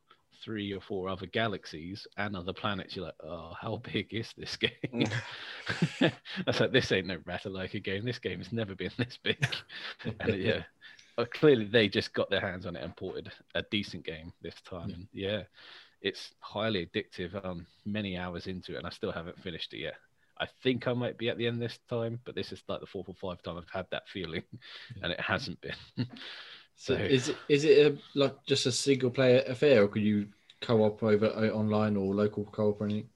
Speaker 5: three or four other galaxies and other planets, you're like, oh, how big is this [laughs] game? [laughs] That's like this ain't no Ratalaika game. This game has never been [laughs] this big. and yeah, uh, clearly they just got their hands on it and ported a decent game this time.
Speaker 1: Yeah.
Speaker 5: And yeah, it's highly addictive. Um, many hours into it, and I still haven't finished it yet. I think I might be at the end this time, but this is like the fourth or five time I've had that feeling, and it hasn't been.
Speaker 1: So is it is it a, like just a single player affair, or could you co-op over uh, online or local co-op or anything?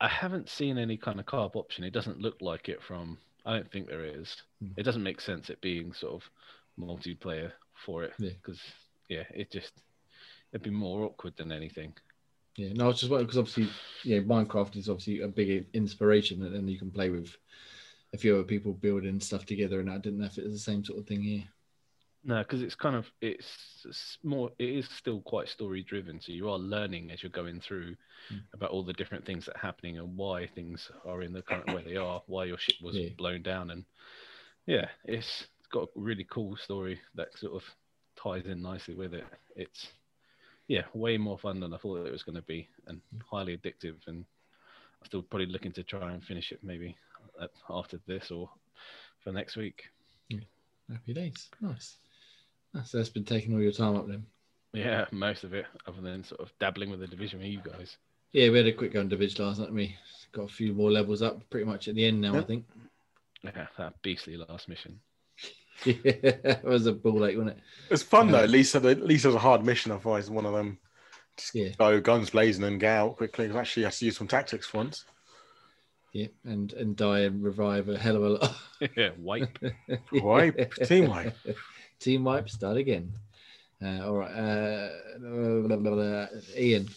Speaker 5: I haven't seen any kind of co-op option. It doesn't look like it from. I don't think there is.
Speaker 1: Hmm.
Speaker 5: It doesn't make sense it being sort of multiplayer for it
Speaker 1: Yeah.
Speaker 5: because yeah, it just it'd be more awkward than anything.
Speaker 1: Yeah, no, I was just wondering because obviously, yeah, Minecraft is obviously a big inspiration, and then you can play with a few other people building stuff together. And I didn't know if it was the same sort of thing here.
Speaker 5: No, because it's kind of it's, more. It is still quite story driven, so you are learning as you're going through
Speaker 1: Mm.
Speaker 5: about all the different things that are happening and why things are in the current way they are, why your ship was
Speaker 1: Yeah.
Speaker 5: blown down, and yeah, it's, it's got a really cool story that sort of ties in nicely with it. It's yeah, way more fun than I thought it was going to be, and highly addictive. And I'm still probably looking to try and finish it maybe after this or for next week.
Speaker 1: Happy days, nice. So that's been taking all your time up then.
Speaker 5: Yeah, most of it, other than sort of dabbling with the division with you guys.
Speaker 1: Yeah, we had a quick go on Division last night. We got a few more levels up, pretty much at the end now. I think.
Speaker 5: Yeah, that beastly last mission. [laughs]
Speaker 1: Yeah, it was a ball ache, wasn't it?
Speaker 3: It was fun though.
Speaker 1: Yeah.
Speaker 3: At least, at least it was a hard mission. Otherwise, one of them just
Speaker 1: Yeah.
Speaker 3: go guns blazing and get out quickly. 'Cause Actually, you have to use some tactics for once.
Speaker 1: Yeah, and and die and revive a hell of a lot. [laughs]
Speaker 5: yeah, wipe. [laughs]
Speaker 3: Wipe, team wipe.
Speaker 1: Team wipe, start again. Uh, all right, uh, blah, blah, blah. Ian,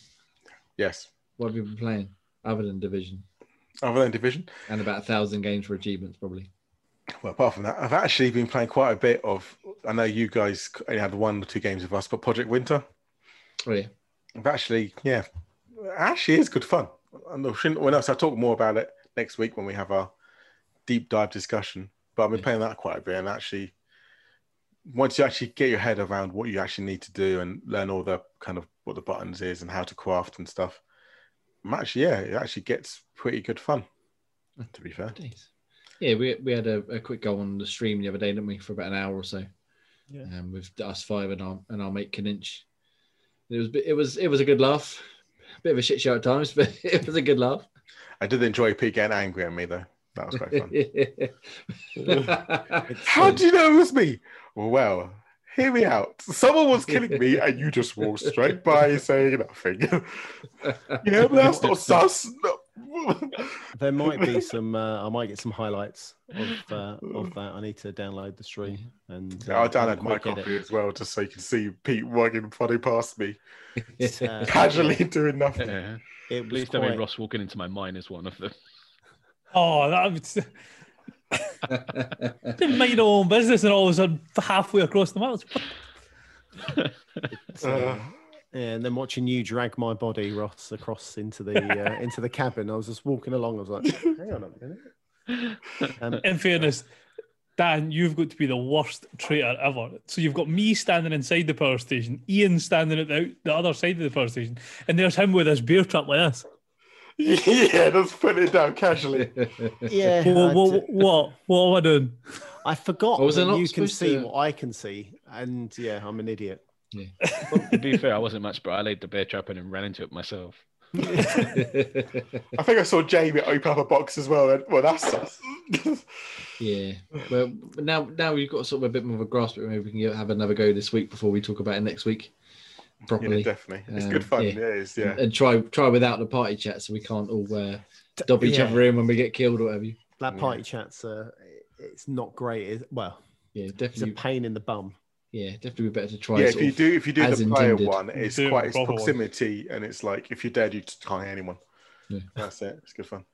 Speaker 3: Yes.
Speaker 1: what have you been playing other than Division
Speaker 3: Other than division,
Speaker 1: and about a thousand games for achievements, probably?
Speaker 3: well, apart from that, I've actually been playing quite a bit of. I know you guys only had one or two games with us, but Project Winter.
Speaker 1: Oh yeah,
Speaker 3: I've actually, yeah, actually is good fun. And when else I'll talk more about it next week when we have our deep dive discussion. But I've been
Speaker 1: Yeah.
Speaker 3: playing that quite a bit, and actually, once you actually get your head around what you actually need to do and learn all the kind of what the buttons is and how to craft and stuff, I'm yeah, it actually gets pretty good fun. To be fair,
Speaker 1: days. Yeah, we we had a, a quick go on the stream the other day, didn't we, for about an hour or so?
Speaker 2: Yeah.
Speaker 1: Um, with us five and our and our mate Kaninch. It was it was it was a good laugh. a Bit of a shit show at times, [laughs] but it was a good laugh.
Speaker 3: I did enjoy Pete getting angry at me though. That was quite fun. [laughs] [laughs]
Speaker 1: fun.
Speaker 3: How do you know it was me? Well, hear me out. Someone was killing me, and you just walked straight by saying nothing. [laughs] yeah, but that's not sus. No. [laughs]
Speaker 2: There might be some. Uh, I might get some highlights of uh, of that. I need to download the stream and.
Speaker 3: Yeah, I'll
Speaker 2: uh,
Speaker 3: download my
Speaker 2: quick edit.
Speaker 3: copy as well, just so you can see Pete walking funny past me,
Speaker 2: uh, [laughs]
Speaker 3: casually doing nothing.
Speaker 5: Yeah.
Speaker 2: It was
Speaker 5: Please tell me
Speaker 2: quite-
Speaker 5: Ross walking into my mine is one of them.
Speaker 4: Oh, that was didn't mind our own business, and all of a sudden, halfway across the map,
Speaker 2: uh, [laughs] yeah, and then watching you drag my body, Ross, across into the uh, into the cabin. I was just walking along. I was like, "Hang on a minute." Um,
Speaker 4: in fairness, Dan, you've got to be the worst traitor ever. So you've got me standing inside the power station, Ian standing at the, out- the other side of the power station, and there's him with his beer trap like this. [laughs]
Speaker 3: yeah, just put it down casually.
Speaker 2: yeah,
Speaker 4: What, what,
Speaker 2: d-
Speaker 4: what, what am I doing?
Speaker 2: I forgot
Speaker 1: was I
Speaker 2: that you can see
Speaker 1: to-
Speaker 2: what I can see, and yeah, I'm an idiot.
Speaker 5: to be fair, I wasn't much, but I laid the bear trap in and ran into it myself. [laughs]
Speaker 3: I think I saw Jamie open up a box as well. And, well, that's sus. [laughs]
Speaker 1: yeah. Well, now now we've got sort of a bit more of a grasp. But maybe we can have another go this week before we talk about it next week
Speaker 3: yeah,
Speaker 1: properly.
Speaker 3: definitely. It's
Speaker 1: Um,
Speaker 3: good fun.
Speaker 1: yeah.
Speaker 3: Yeah, it's, yeah.
Speaker 1: and try try without the party chat, so we can't all uh, dob each
Speaker 2: Yeah.
Speaker 1: other in when we get killed or whatever. you.
Speaker 2: That
Speaker 3: Yeah.
Speaker 2: party chat's uh, it's not great. Is well,
Speaker 1: Yeah,
Speaker 2: it's a pain in the bum.
Speaker 1: Yeah, definitely be better to try.
Speaker 3: Yeah, if you do if you do the player
Speaker 1: intended.
Speaker 3: one, it's quite it's
Speaker 4: proper one.
Speaker 3: proximity, and it's like if you're dead, you just can't hear anyone.
Speaker 1: Yeah.
Speaker 3: That's it. It's good fun.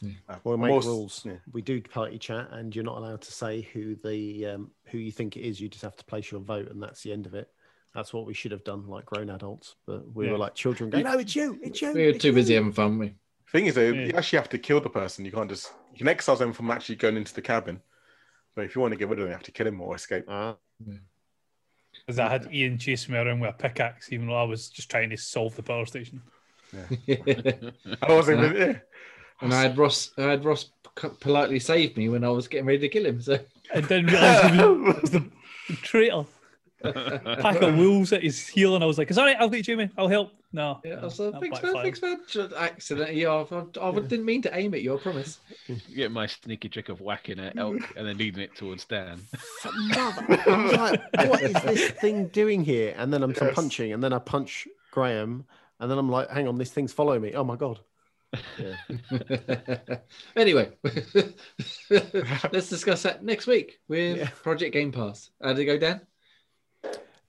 Speaker 1: Yeah.
Speaker 2: We'll make
Speaker 3: also-
Speaker 2: rules.
Speaker 3: yeah.
Speaker 2: We do party chat, and you're not allowed to say who the um, who you think it is. You just have to place your vote, and that's the end of it. That's what we should have done, like grown adults. But we
Speaker 4: Yeah.
Speaker 2: were like children going, "No, it's you, it's you."
Speaker 1: we were
Speaker 2: it's
Speaker 1: too
Speaker 2: you."
Speaker 1: busy having fun. We.
Speaker 3: Thing is, though, you actually have to kill the person. You can't just you can exile them from actually going into the cabin. But if you want to get rid of them, you have to kill him or escape.
Speaker 2: Ah,
Speaker 4: Because I had Ian chase me around with a pickaxe, even though I was just trying to solve the power station. [laughs]
Speaker 3: I wasn't even yeah. [laughs]
Speaker 1: and I had Ross. I had Ross politely save me when I was getting ready to kill him. So
Speaker 4: I didn't realize he was the, [laughs] the traitor. Pack of wolves at his heel, and I was like, "It's all right, I'll get you, Jamie. I'll help." No,
Speaker 1: yeah, I
Speaker 4: no,
Speaker 1: was like,
Speaker 4: that
Speaker 1: thanks man, thanks man. Just Accidentally, I, I, I didn't mean to aim at you. I promise.
Speaker 5: Get my sneaky trick of whacking an [laughs] elk and then leading it towards Dan.
Speaker 2: mother! I was like, "What is this thing doing here?" And then I'm some
Speaker 3: Yes.
Speaker 2: punching, and then I punch Graham, and then I'm like, "Hang on, this thing's following me." Oh my god! Yeah. [laughs]
Speaker 1: anyway, [laughs] let's discuss that next week with
Speaker 2: Yeah.
Speaker 1: Project Game Pass. How did it go, Dan?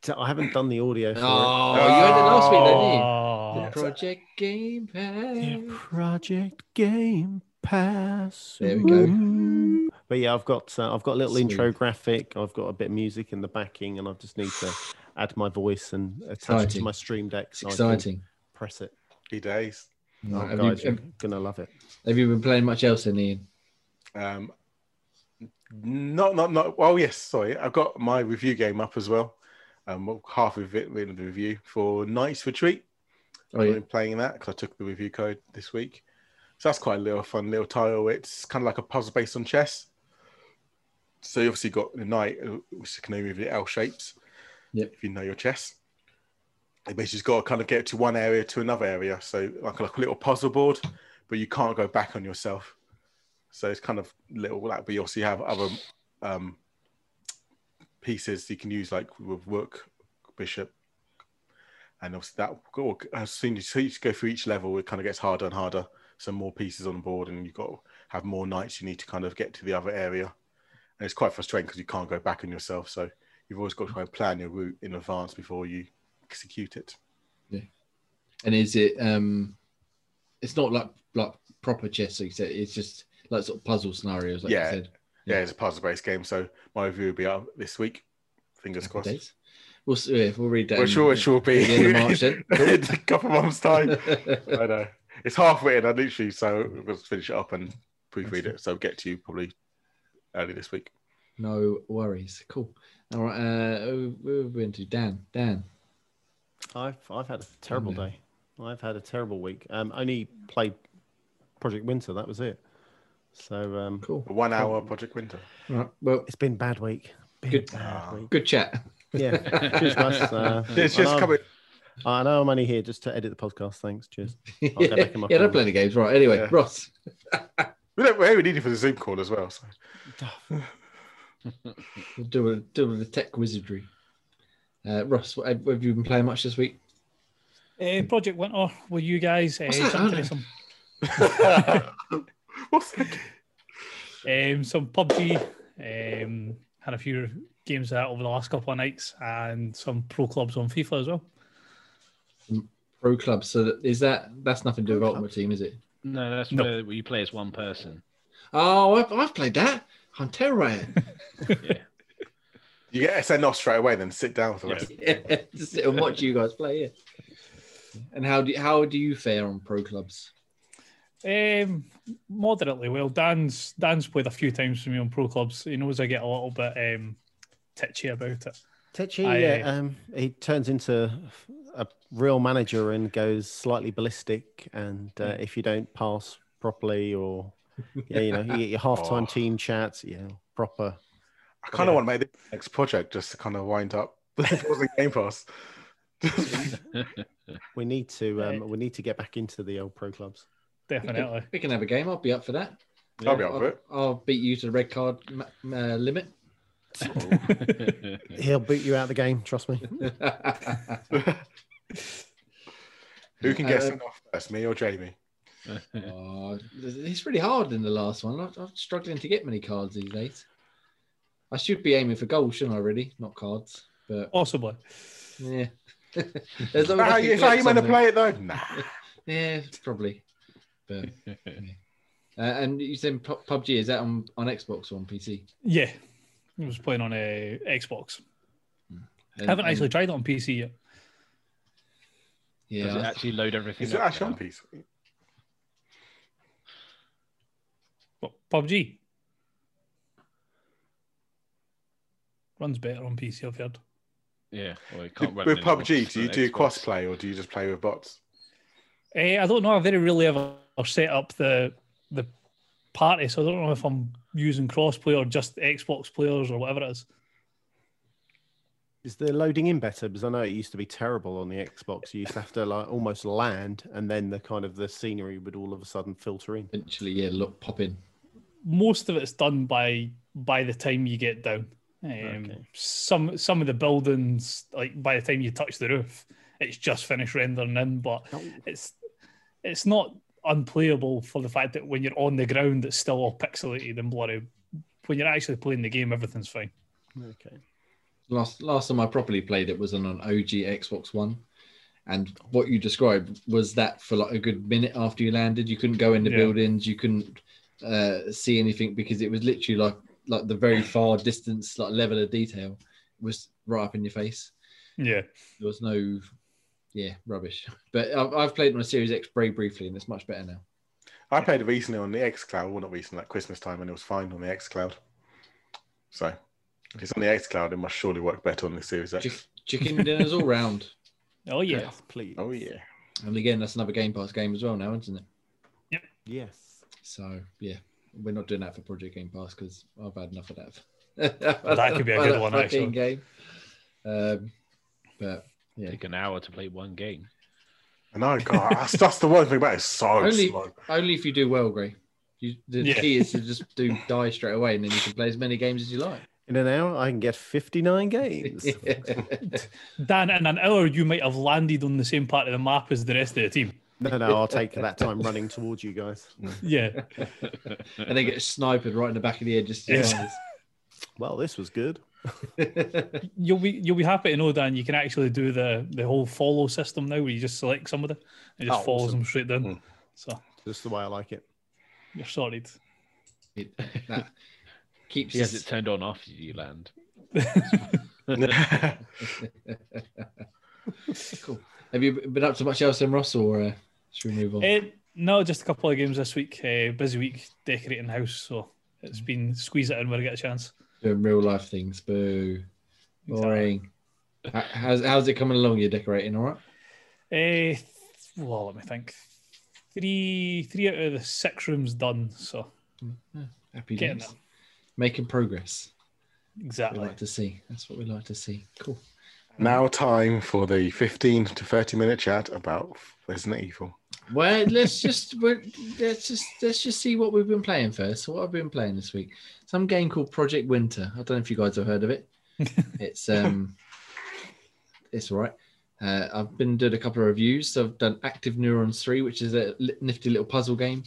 Speaker 2: So I haven't done the audio for it.
Speaker 1: Oh, you had it last week, didn't you?
Speaker 4: Oh,
Speaker 1: Project Game Pass.
Speaker 2: it. Project Game Pass.
Speaker 1: There we go.
Speaker 2: Ooh. But yeah, I've got uh, I've got a little
Speaker 1: Sweet.
Speaker 2: intro graphic. I've got a bit of music in the backing, and I just need to add my voice and attach it to my stream deck.
Speaker 1: It's
Speaker 2: so I
Speaker 1: exciting.
Speaker 2: press it.
Speaker 3: Happy days.
Speaker 2: Oh,
Speaker 1: Right,
Speaker 2: guys,
Speaker 1: you,
Speaker 2: you're gonna love it.
Speaker 1: have you been playing much else in Ian?
Speaker 3: Um, not, not, not. Well, yes. Sorry, I've got my review game up as well. Um, well, half of it in the review for Knight's Retreat.
Speaker 1: Oh,
Speaker 3: I've been playing that because I took the review code this week. So that's quite a little fun little title. It's kind of like a puzzle based on chess. So you obviously got the knight, uh, which can only move the L shapes.
Speaker 1: Yep.
Speaker 3: If you know your chess, you basically just got to kind of get to one area to another area. So like, like a little puzzle board, but you can't go back on yourself. So it's kind of little like, but you also have other um, pieces you can use, like with rook, bishop, and obviously that as soon as you go through each level, it kind of gets harder and harder. Some more pieces on the board, and you've got to have more knights. You need to kind of get to the other area, and it's quite frustrating because you can't go back on yourself. So you've always got to try and plan your route in advance before you execute it.
Speaker 1: Yeah, and is it um it's not like like proper chess, like you said, it's just like sort of puzzle scenarios, like
Speaker 3: Yeah.
Speaker 1: you said.
Speaker 3: Yeah, it's a puzzle-based game, so my review will be out this week. Fingers
Speaker 1: Couple
Speaker 3: crossed.
Speaker 1: days. We'll see, yeah, we'll read that.
Speaker 3: We're
Speaker 1: in-
Speaker 3: sure it will be
Speaker 1: at the end March then.
Speaker 3: in [laughs] a couple of months' time. [laughs] I know it's half written. I literally so we'll finish it up and proofread it. So get to you probably early this week.
Speaker 1: no worries. Cool. All right. Uh, who- who have we been to? Dan. Dan.
Speaker 2: I've I've had a terrible day. I've had a terrible week. Um, only played Project Winter. That was it. So um,
Speaker 1: Cool.
Speaker 3: A one-hour Project Winter.
Speaker 1: All right. Well,
Speaker 2: it's been bad week. Been
Speaker 1: Good.
Speaker 2: bad
Speaker 3: Ah.
Speaker 2: week.
Speaker 1: good chat.
Speaker 2: Yeah. [laughs] Cheers, guys. Uh, [laughs]
Speaker 3: It's just coming.
Speaker 2: I know I'm only here just to edit the podcast. Thanks. Cheers. [laughs]
Speaker 1: yeah,
Speaker 2: get back in my
Speaker 1: yeah, there are
Speaker 2: corner.
Speaker 1: plenty of games. Right. Anyway,
Speaker 3: Yeah.
Speaker 1: Ross.
Speaker 3: We don't. We need you for the Zoom call as well. So.
Speaker 1: We'll do a do a the tech wizardry. Uh, Ross, what, have have you been playing much this week?
Speaker 4: Uh, Project Winter with you guys. Uh, jumped into some,
Speaker 3: What's that?
Speaker 4: Um, some PUBG. Um, had a few games of that over the last couple of nights, and some pro clubs on FIFA as well.
Speaker 1: Pro clubs. So is that that's nothing to do with
Speaker 2: Pro
Speaker 1: Ultimate Team, is it?
Speaker 5: No, that's
Speaker 4: No.
Speaker 5: where you play as one person.
Speaker 1: Oh, I've, I've played that. I'm terrible at
Speaker 5: Yeah.
Speaker 3: You get SN off straight away, then sit down for the rest.
Speaker 1: it. Just [laughs] sit and watch you guys play it. And how do you, how do you fare on pro clubs?
Speaker 4: Um, moderately well. Dan's Dan's played a few times for me on pro clubs. He knows I get a little bit um, titchy about it.
Speaker 2: Techi,
Speaker 4: I,
Speaker 2: yeah,
Speaker 4: uh,
Speaker 2: um, he turns into a real manager and goes slightly ballistic. And uh, if you don't pass properly, or [laughs] yeah, you know, you get your halftime
Speaker 3: Oh.
Speaker 2: team chats, yeah, proper.
Speaker 3: I kind of
Speaker 4: Yeah.
Speaker 3: want to make this next project just to kind of wind up [laughs] towards the Game Pass. [laughs]
Speaker 2: We need to, um, we need to get back into the old pro clubs.
Speaker 1: We can,
Speaker 4: Definitely.
Speaker 1: we can have a game. I'll be up for that.
Speaker 3: I'll be up
Speaker 1: I'll,
Speaker 3: for it.
Speaker 1: I'll beat you to the red card ma- uh, limit. [laughs]
Speaker 2: He'll beat you out of the game, trust me. [laughs]
Speaker 3: Who can get
Speaker 1: Uh,
Speaker 3: sent off first, me or Jamie?
Speaker 1: oh, it's really hard in the last one. I'm, I'm struggling to get many cards these days. I should be aiming for goals, shouldn't I? Really, not cards. But
Speaker 4: Possibly.
Speaker 1: yeah, There's
Speaker 3: Is
Speaker 1: always
Speaker 3: how
Speaker 1: like
Speaker 3: you, is that how you meant to play it though? Nah. [laughs]
Speaker 1: Yeah, probably. But [laughs] uh, and you said Pu- PUBG is that on, on Xbox or on PC?
Speaker 4: Yeah. I was playing on a Xbox.
Speaker 1: And-
Speaker 4: haven't
Speaker 1: and-
Speaker 4: actually tried it on PC yet.
Speaker 1: Yeah,
Speaker 5: Does it actually load everything
Speaker 3: Is it
Speaker 5: up
Speaker 3: actually on
Speaker 5: now?
Speaker 3: piece?
Speaker 4: But PUBG runs better on PC. I've heard.
Speaker 5: Yeah. Well, can't
Speaker 3: With PUBG, do you do
Speaker 5: Xbox.
Speaker 3: cross or do you just play with bots?
Speaker 4: Eh, I don't know. I very rarely ever set up the the party, so I don't know if I'm using crossplay or just Xbox players or whatever it is.
Speaker 2: Is the loading in better? Because I know it used to be terrible on the Xbox. You used to have to like almost land, and then the kind of the scenery would all of a sudden filter in.
Speaker 1: eventually, yeah, look, pop in.
Speaker 4: Most of it's done by by the time you get down. Um,
Speaker 2: Okay.
Speaker 4: Some some of the buildings, like by the time you touch the roof, it's just finished rendering in, but
Speaker 2: Oh,
Speaker 4: it's it's not unplayable for the fact that when you're on the ground, it's still all pixelated and blurry. When you're actually playing the game, everything's fine.
Speaker 2: okay.
Speaker 1: Last last time I properly played it was on an OG Xbox One, and what you described was that for like a good minute after you landed, you couldn't go in the
Speaker 4: Yeah.
Speaker 1: buildings, you couldn't uh, see anything because it was literally like like the very far distance, like level of detail was right up in your face.
Speaker 4: Yeah.
Speaker 1: There was no, yeah, rubbish. [laughs] But I've, I've played on a Series X very briefly, and it's much better now.
Speaker 3: I played it recently on the X Cloud. Well, not recently, like Christmas time, and it was fine on the X Cloud. So, if it's on the X Cloud, it must surely work better on the Series X.
Speaker 1: Chick- chicken dinners all round. [laughs]
Speaker 4: Oh yeah.
Speaker 2: Yes, please.
Speaker 3: Oh yeah.
Speaker 1: And again, that's another Game Pass game as well now, isn't it? Yep.
Speaker 2: Yes.
Speaker 1: So yeah, we're not doing that for Project Game Pass because I've had enough of that.
Speaker 4: That could be a [laughs] good one,
Speaker 1: Fucking
Speaker 4: actually.
Speaker 1: Game. Um, but yeah,
Speaker 5: Take an hour to play one game.
Speaker 3: I know, God, that's, that's the one thing about it. It's so
Speaker 1: only
Speaker 3: slow.
Speaker 1: only if you do well, Gray. You, the
Speaker 4: Yeah.
Speaker 1: key is to just do die straight away, and then you can play as many games as you like.
Speaker 2: In an hour, I can get 59 games. [laughs]
Speaker 4: Dan, in an hour, you might have landed on the same part of the map as the rest of the team.
Speaker 2: no, no, I'll take that time running towards you guys.
Speaker 4: Yeah. [laughs]
Speaker 1: and they get sniped right in the back of the head just
Speaker 4: Yes.
Speaker 1: as
Speaker 2: Well, this was good. [laughs]
Speaker 4: You'll be you'll be happy to know, Dan, you can actually do the the whole follow system now where you just select somebody and it just
Speaker 2: Oh,
Speaker 4: follows
Speaker 2: awesome.
Speaker 4: them straight down.
Speaker 3: Mm.
Speaker 4: So
Speaker 2: Just the way I like it.
Speaker 4: you're sorted.
Speaker 1: It- [laughs] that keeps
Speaker 5: He has it turned on after you land. [laughs]
Speaker 1: cool. Have you been up to much else in Ross, or uh, should we move on?
Speaker 4: Eh, no, just a couple of games this week. Uh, busy week decorating the house, so it's been squeeze it in when I get a chance.
Speaker 1: Doing real life things. Boo. Boring. How- How's how's it coming along? You're decorating, all right?
Speaker 4: Uh, well, let me think. Three three out of the six rooms done. So
Speaker 1: Happy
Speaker 4: Getting
Speaker 1: days.
Speaker 4: there.
Speaker 1: Making progress. We
Speaker 4: exactly.
Speaker 1: like to see. That's what we like to see. Cool.
Speaker 3: now, time for the 15 to 30 minute chat about Resident Evil.
Speaker 1: Well, [laughs] let's just let's just let's just see what we've been playing first. So what I've been playing this week, some game called Project Winter. I don't know if you guys have heard of it. [laughs] it's um, it's all right. Uh, I've been doing a couple of reviews. So I've done Active Neurons 3, which is a nifty little puzzle game.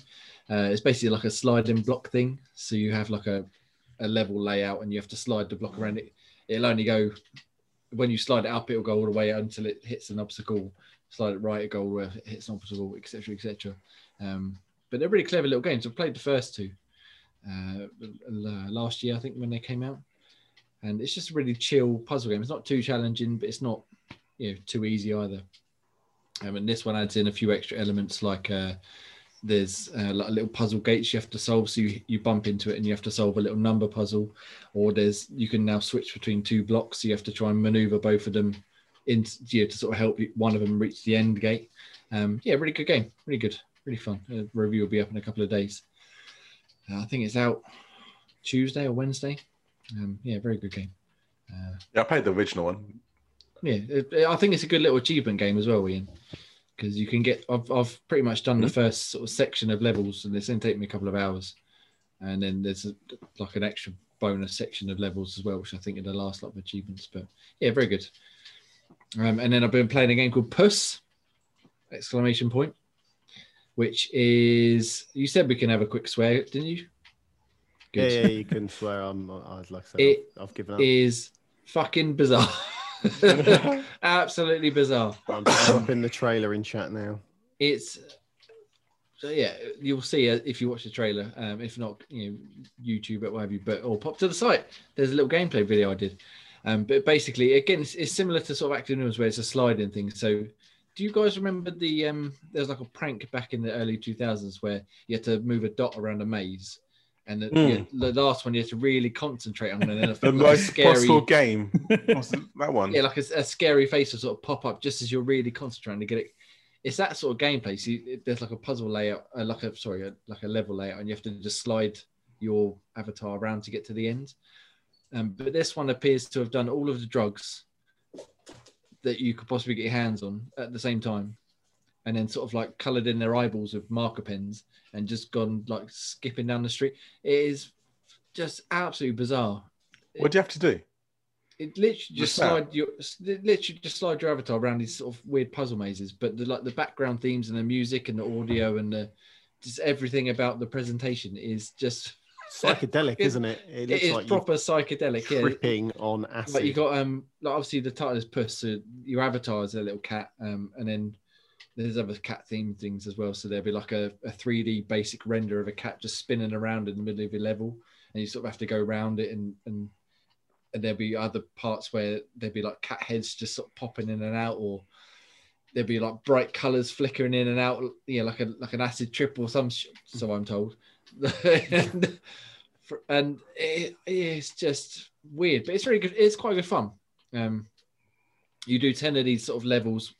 Speaker 1: Uh, it's basically like a sliding block thing. So you have like a, a level layout and you have to slide the block around it. It'll only go, when you slide it up, it'll go all the way until it hits an obstacle. Slide it right, it'll go where it hits an obstacle, etc., etc. Um, but they're really clever little games. I've played the first two uh, last year, I think, when they came out. And it's just a really chill puzzle game. It's not too challenging, but it's not you know too easy either. Um, and this one adds in a few extra elements like uh, there's uh, like little puzzle gates you have to solve. So you, you bump into it and you have to solve a little number puzzle, or there's you can now switch between two blocks. So you have to try and maneuver both of them in you know, to sort of help one of them reach the end gate. Um, yeah, really good game, really good, really fun. Uh, review will be up in a couple of days. Uh, I think it's out Tuesday or Wednesday. Um, yeah, very good game. Uh,
Speaker 3: Yeah, I played the original one.
Speaker 1: yeah, it, it- I think it's a good little achievement game as well, Ian, because you can get. I've, I've pretty much done the first sort of section of levels, and it's going to take me a couple of hours, and then there's a, like an extra bonus section of levels as well, which I think are the last lot of achievements. But yeah, very good. Um, and then I've been playing a game called Puss! Exclamation point, which is you said we can have a quick swear, didn't you?
Speaker 2: Yeah,
Speaker 1: Good.
Speaker 2: yeah, you [laughs] can swear. I'm, I'd like to say
Speaker 1: It
Speaker 2: I've, I've given up.
Speaker 1: Is fucking bizarre. [laughs] [laughs] Absolutely bizarre.
Speaker 2: I'm dropping the trailer in chat now.
Speaker 1: it's so yeah you'll see if you watch the trailer um if not you know youtube or what have you but or pop to the site there's a little gameplay video i did um but basically again it's, it's similar to sort of active neurons where it's a sliding thing so do you guys remember the um there's like a prank back in the early 2000s where you had to move a dot around a maze and the,
Speaker 3: Mm.
Speaker 1: the last one you had to really concentrate on and then [laughs]
Speaker 3: The
Speaker 1: like a
Speaker 3: most possible game. [laughs] That one?
Speaker 1: yeah, like a, a scary face will sort of pop up just as you're really concentrating to get it. It's that sort of gameplay. So you, there's like a puzzle layout, uh, like a sorry, a, like a level layout, and you have to just slide your avatar around to get to the end. Um, but this one appears to have done all of the drugs that you could possibly get your hands on at the same time, and then sort of like coloured in their eyeballs with marker pens and just gone like skipping down the street. It is just absolutely bizarre
Speaker 3: What do you have to do?
Speaker 1: it literally just slide your literally just slide your avatar around these sort of weird puzzle mazes but the like the background themes and the music and the audio and the just everything about the presentation is just
Speaker 2: Psychedelic, [laughs] isn't it? It
Speaker 1: it
Speaker 2: looks
Speaker 1: is
Speaker 2: like
Speaker 1: proper psychedelic yeah
Speaker 2: tripping on acid.
Speaker 1: but you got um like obviously the title is puss so your avatar is a little cat um and then there's other cat themed things as well so there'll be like a, a 3d basic render of a cat just spinning around in the middle of your level and you sort of have to go around it and and and there'll be other parts where there'll be like cat heads just sort of popping in and out or there'll be like bright colors flickering in and out yeah like a like an acid trip or some sh- so i'm told and, [laughs] and it, it's just weird but it's very good it's quite good fun. Um you do 10 of these sort of levels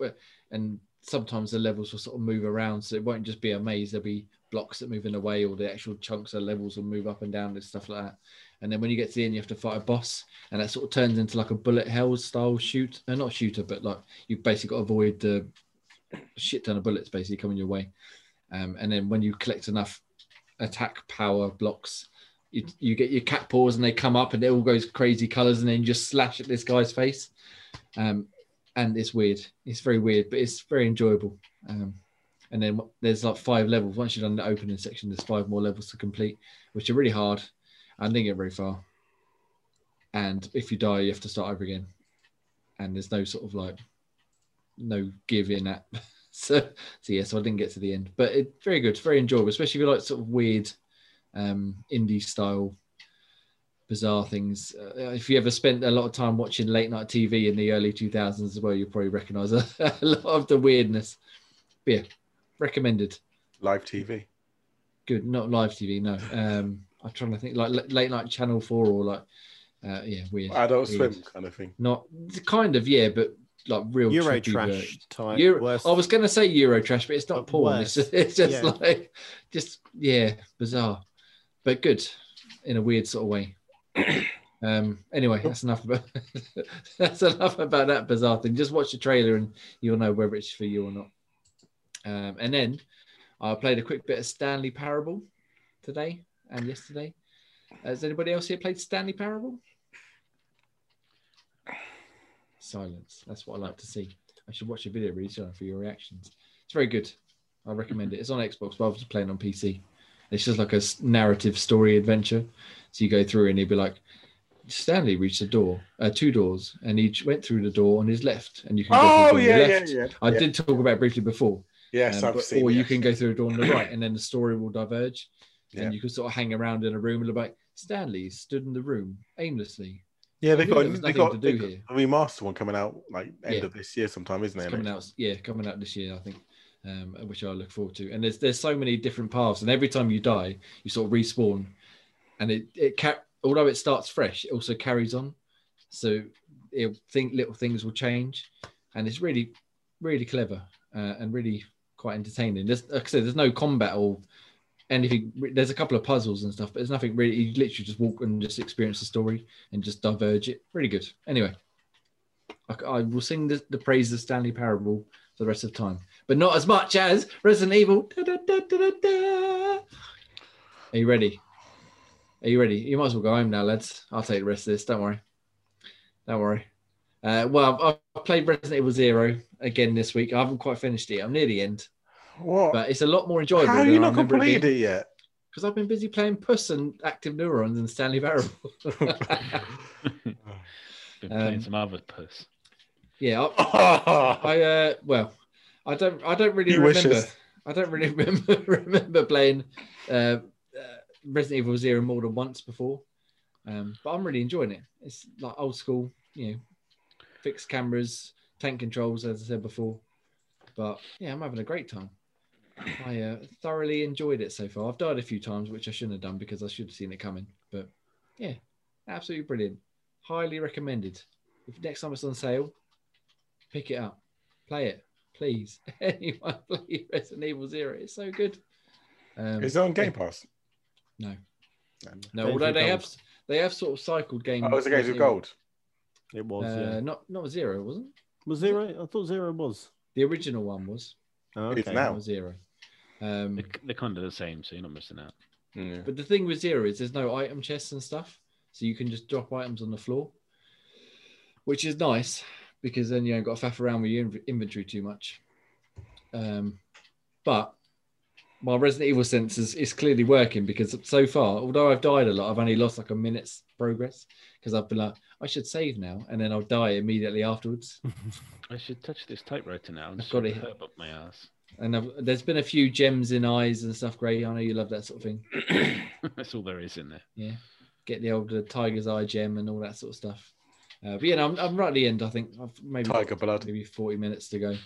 Speaker 1: and sometimes the levels will sort of move around so it won't just be a maze there'll be blocks that move in a way or the actual chunks of levels will move up and down and stuff like that. And then when you get to the end you have to fight a boss and that sort of turns into like a bullet hell style shoot uh, not shooter but like you basically got to avoid the shit ton of bullets basically coming your way. Um, and then when you collect enough attack power blocks. You, you get your cat paws and they come up and it all goes crazy colors and then you just slash at this guy's face. Um, and it's weird. It's very weird but it's very enjoyable. Um, and then there's like five levels. Once you've done the opening section there's five more levels to complete which are really hard. I didn't get very far. And if you die you have to start over again. And there's no sort of like no give in that [laughs] so so yeah so I didn't get to the end but it's very good very enjoyable especially if you like sort of weird um indie style bizarre things uh, if you ever spent a lot of time watching late night TV in the early 2000s as well you'll probably recognize a, [laughs] a lot of the weirdness but yeah recommended
Speaker 3: Live TV.
Speaker 1: good not live TV no um I'm trying to think like l- late night channel 4 or like uh yeah weird
Speaker 3: Adult
Speaker 1: weird.
Speaker 3: Swim kind of thing.
Speaker 1: not kind of yeah but like real
Speaker 2: Euro trash type.
Speaker 1: Euro,
Speaker 2: worst-
Speaker 1: I was going to say Euro trash, but it's not
Speaker 2: But
Speaker 1: porn. It's just, [laughs] it's just
Speaker 2: Yeah.
Speaker 1: like, just yeah, bizarre, but good in a weird sort of way. [coughs] um. Anyway, that's enough about [laughs] that's enough about that bizarre thing. Just watch the trailer and you'll know whether it's for you or not. Um. And then I played a quick bit of Stanley Parable today and yesterday. Has anybody else here played Stanley Parable? Silence. That's what I like to see. I should watch a video really soon for your reactions. It's very good. I recommend it. It's on Xbox, but I was playing on PC. It's just like a narrative story adventure. So you go through and he'd be like, Stanley reached a door, uh, two doors, and he went through the door on his left, and you can go
Speaker 3: Oh
Speaker 1: through the door
Speaker 3: yeah, yeah, yeah.
Speaker 1: I
Speaker 3: yeah.
Speaker 1: did talk about it briefly before.
Speaker 3: Yes,
Speaker 1: Um,
Speaker 3: I've
Speaker 1: but-
Speaker 3: seen.
Speaker 1: or you can go through a door on the [clears throat] right, and then the story will diverge,
Speaker 3: Yeah.
Speaker 1: and you can sort of hang around in a room and look like Stanley stood in the room aimlessly.
Speaker 3: Yeah,
Speaker 1: they've
Speaker 3: got they got,
Speaker 1: to
Speaker 3: they got a remaster one coming out like end
Speaker 1: Yeah.
Speaker 3: of this year sometime, isn't it?
Speaker 1: coming out, yeah, coming out this year, I think, um, which I look forward to. And there's there's so many different paths, and every time you die, you sort of respawn, and it it ca- although it starts fresh, it also carries on. So it think little things will change, and it's really really clever uh, and really quite entertaining. There's like I said, there's no combat or anything. There's a couple of puzzles and stuff, but there's nothing really. You literally just walk and just experience the story and just diverge it. Really good. Anyway. I, I will sing the, the praise of Stanley Parable for the rest of time, but not as much as Resident Evil. Da, da, da. Are you ready? Are you ready? You might as well go home now, lads. I'll take the rest of this. Don't worry. Don't worry. Uh, well, I've, I've played Resident Evil Zero again this week. I haven't quite finished it. I'm near the end,
Speaker 3: What?
Speaker 1: but it's a lot more enjoyable.
Speaker 3: How have you not completed
Speaker 1: being
Speaker 3: it yet?
Speaker 1: because I've been busy playing Puss and Active Neurons and Stanley Parable. [laughs] [laughs]
Speaker 5: Been playing
Speaker 1: Um,
Speaker 5: some other puss.
Speaker 1: yeah, I, [laughs] I uh, well, I don't, I don't really
Speaker 3: He
Speaker 1: remember.
Speaker 3: wishes.
Speaker 1: I don't really remember remember playing uh, uh, Resident Evil Zero more than once before, um, but I'm really enjoying it. It's like old school, you know, fixed cameras, tank controls, as I said before. But yeah, I'm having a great time. I uh, thoroughly enjoyed it so far. I've died a few times, which I shouldn't have done because I should have seen it coming. But yeah, absolutely brilliant. Highly recommended. If next time it's on sale, pick it up, play it, please. [laughs] Anyone [laughs] play Resident Evil Zero? It's so good. Um,
Speaker 3: Is it on Game Pass?
Speaker 1: No, no.
Speaker 2: Games
Speaker 1: Although
Speaker 2: with
Speaker 1: they have, they have sort of cycled games.
Speaker 3: Oh, it's a Games with Gold.
Speaker 2: It was.
Speaker 1: Uh,
Speaker 2: yeah.
Speaker 1: Not not zero, wasn't it?
Speaker 2: Was zero? I thought zero was.
Speaker 1: The original one was.
Speaker 2: Oh,
Speaker 3: It's
Speaker 2: okay.
Speaker 3: now.
Speaker 1: That was zero. Um,
Speaker 5: They're, they're kind of the same, so you're not missing out.
Speaker 3: Mm.
Speaker 1: But the thing with zero is there's no item chests and stuff, so you can just drop items on the floor, which is nice because then you ain't got to faff around with your inventory too much. Um, but my Resident Evil sense is, is clearly working because so far, although I've died a lot, I've only lost like a minute's progress because I've been like, I should save now, and then I'll die immediately afterwards. [laughs]
Speaker 5: I should touch this typewriter now and
Speaker 1: I've got
Speaker 5: shove
Speaker 1: it.
Speaker 5: a herb up my ass.
Speaker 1: And I've, there's been a few gems in eyes and stuff, Gray. I know you love that sort of thing. [clears throat]
Speaker 5: That's all there is in there.
Speaker 1: Yeah, get the old uh, tiger's eye gem and all that sort of stuff. Uh, but yeah, no, I'm, I'm right at the end. I think I've maybe got
Speaker 3: Tiger blood.
Speaker 1: maybe 40 minutes to go.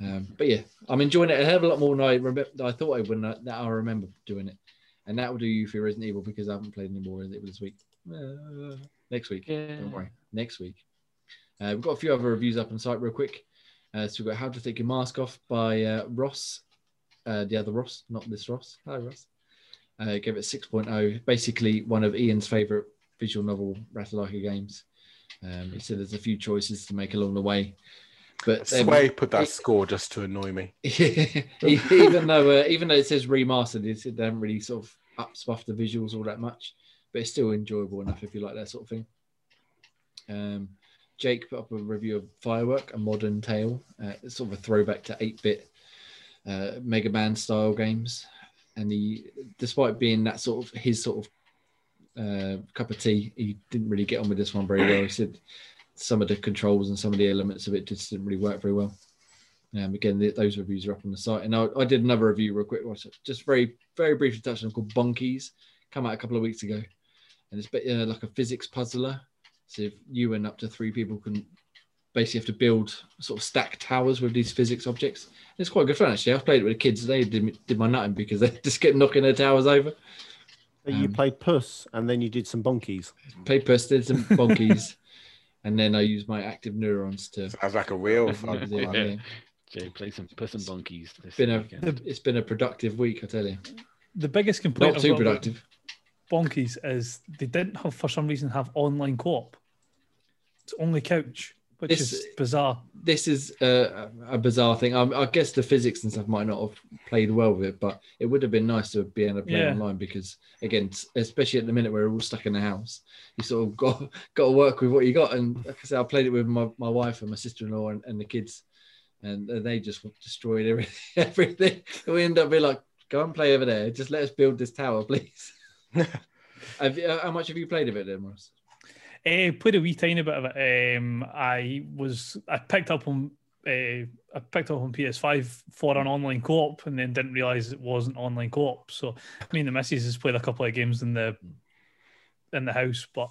Speaker 1: Um, but yeah, I'm enjoying it a hell of a lot more than I, remember, I thought I would. Now that I remember doing it, and that will do you for Resident Evil because I haven't played any more Resident Evil this week. Uh, next week,
Speaker 5: Yeah.
Speaker 1: don't worry. Next week, uh, we've got a few other reviews up on site real quick. Uh, so we've got How to Take Your Mask Off by uh, Ross, uh, the other Ross, not this Ross. Hi Ross. Uh, gave it 6.0. Basically, one of Ian's favorite visual novel Ratalaika games. Um, he said there's a few choices to make along the way, but um,
Speaker 3: Sway put that
Speaker 1: it-
Speaker 3: score just to annoy me. [laughs]
Speaker 1: even though uh, even though it says remastered, it, it doesn't really sort of up spuff the visuals all that much, but it's still enjoyable enough if you like that sort of thing. Um, Jake put up a review of Firework, a modern tale. Uh, it's sort of a throwback to 8-bit uh, Mega Man style games, and he, despite being that sort of his sort of uh, cup of tea, he didn't really get on with this one very well. He said some of the controls and some of the elements of it just didn't really work very well. Um, again, th- those reviews are up on the site. And I, I did another review real quick, just very, very briefly touched on called Bonkies. Come out a couple of weeks ago, and it's a bit, uh, like a physics puzzler. So if you and up to three people can basically have to build sort of stack towers with these physics objects. It's quite good fun actually. I've played it with the kids. They did, did my nutting because they [laughs] just kept knocking their towers over.
Speaker 2: you
Speaker 1: Um,
Speaker 2: played Puss and then you did some bonkies.
Speaker 1: Played Puss, did some bonkies, [laughs] and then I used my active neurons to.
Speaker 3: Sounds like a real fun.
Speaker 1: It was it, yeah.
Speaker 5: Jay, play some Puss and Bonkies this
Speaker 1: It's been a
Speaker 5: weekend.
Speaker 1: it's been a productive week, I tell you.
Speaker 4: The biggest complaint
Speaker 1: Not
Speaker 4: I've
Speaker 1: too
Speaker 4: got about
Speaker 1: productive.
Speaker 4: Bonkies is they didn't have for some reason have online co-op. It's only couch, which
Speaker 1: This-
Speaker 4: is bizarre.
Speaker 1: this is a, a bizarre thing. Um, I guess the physics and stuff might not have played well with it, but it would have been nice to be able to play
Speaker 4: Yeah.
Speaker 1: online because, again, especially at the minute where we're all stuck in the house, you sort of got [laughs] got to work with what you got. And like I said, I played it with my, my wife and my sister in law and, and the kids, and they just destroyed everything. [laughs] everything. We end up being like, go and play over there. Just let us build this tower, please. [laughs] have you, how much have you played of it then, Ross?
Speaker 4: Uh, played a wee tiny bit of it. Um, I was I picked up on uh, I picked up on PS5 for an online co-op, and then didn't realize it wasn't online co-op. So me and the missus has played a couple of games in the in the house, but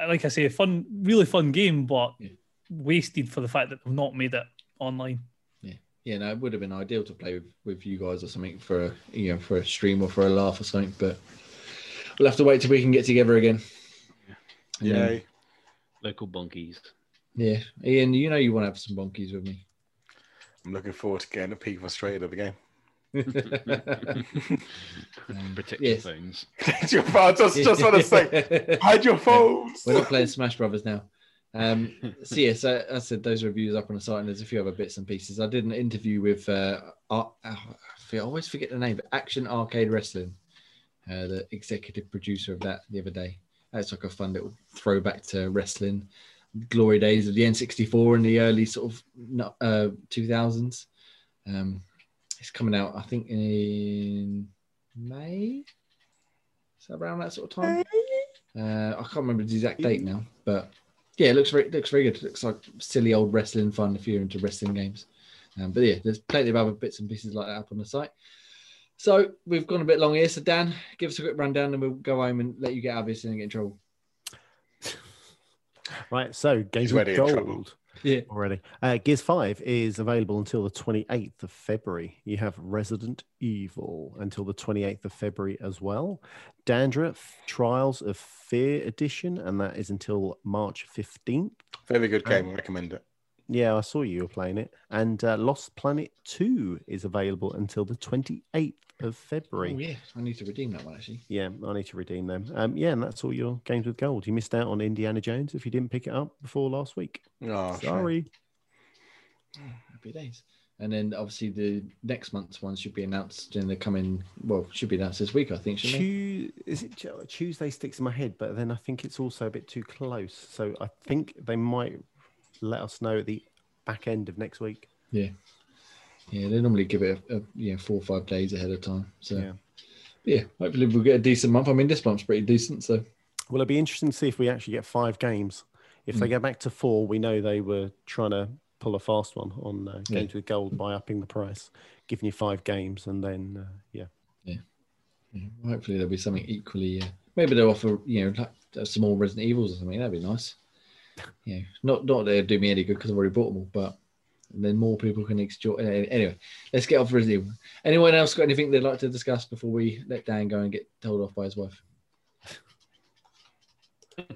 Speaker 4: uh, like I say, a fun, really fun game, but
Speaker 1: Yeah.
Speaker 4: wasted for the fact that they've not made it online.
Speaker 1: Yeah, no, it would have been ideal to play with, with you guys or something for a you know for a stream or for a laugh or something, but we'll have to wait till we can get together again. Yeah. then-
Speaker 3: Yay.
Speaker 5: Local bonkies.
Speaker 1: yeah, Ian, you know you want to have some bonkies with me.
Speaker 3: I'm looking forward to getting a peek frustrated of the game. [laughs]
Speaker 1: Um,
Speaker 5: Protect
Speaker 1: yes. [laughs]
Speaker 5: your phones.
Speaker 3: Your phone, just, just want to say, [laughs] hide your phones.
Speaker 1: We're not playing Smash Brothers now. Um, so yeah, so I said those reviews up on the site, and there's a few other bits and pieces. I did an interview with uh, Ar- I I always forget the name, but Action Arcade Wrestling, uh, the executive producer of that the other day. That's like a fun little throwback to wrestling, glory days of the N64 in the early sort of uh, 2000s. Um, it's coming out, I think, in May. Is that around that sort of time? Uh, I can't remember the exact date now, but yeah, it looks very it looks very good. It looks like silly old wrestling fun if you're into wrestling games. Um, but yeah, there's plenty of other bits and pieces like that up on the site. So we've gone a bit long here. So Dan, give us a quick rundown, and we'll go home and let you get out of this and get in trouble. [laughs]
Speaker 2: Right, so games with
Speaker 3: ready in trouble.
Speaker 2: gold
Speaker 1: Yeah.
Speaker 2: already. Uh, Gears 5 is available until the 28th of February. You have Resident Evil until the 28th of February as well. Dandara Trials of Fear Edition, and that is until March 15th.
Speaker 3: Very good game. I recommend it.
Speaker 2: Yeah, I saw you were playing it. And uh, Lost Planet 2 is available until the 28th of February.
Speaker 1: Oh yeah, I need to redeem that one actually.
Speaker 2: Yeah, I need to redeem them. Um, yeah, and that's all your games with gold. You missed out on Indiana Jones if you didn't pick it up before last week.
Speaker 3: Oh.
Speaker 2: Sorry.
Speaker 1: Happy days. And then obviously the next month's one should be announced in the coming. Well, should be announced this week, I think. Shouldn't it?
Speaker 2: Tu- is it Tuesday sticks in my head, but then I think it's also a bit too close. So I think they might let us know at the back end of next week.
Speaker 1: Yeah, yeah. They normally give it a, a you know four or five days ahead of time. So
Speaker 2: Yeah.
Speaker 1: yeah, hopefully we'll get a decent month. I mean, this month's pretty decent. So
Speaker 2: Well, it'll be interesting to see if we actually get five games. If they
Speaker 1: Mm.
Speaker 2: go back to four, we know they were trying to pull a fast one on uh,
Speaker 1: Yeah.
Speaker 2: games with gold by upping the price, giving you five games, and then uh, yeah,
Speaker 1: yeah, hopefully there'll be something equally. Uh, maybe they'll offer you know like, uh, some more Resident Evils or something. That'd be nice. [laughs] Yeah, not not that it'd do me any good because I've already bought them all, but then more people can enjoy. Eh, anyway, let's get off Resident Evil. Anyone else got anything they'd like to discuss before we let Dan go and get told off by his wife? [laughs]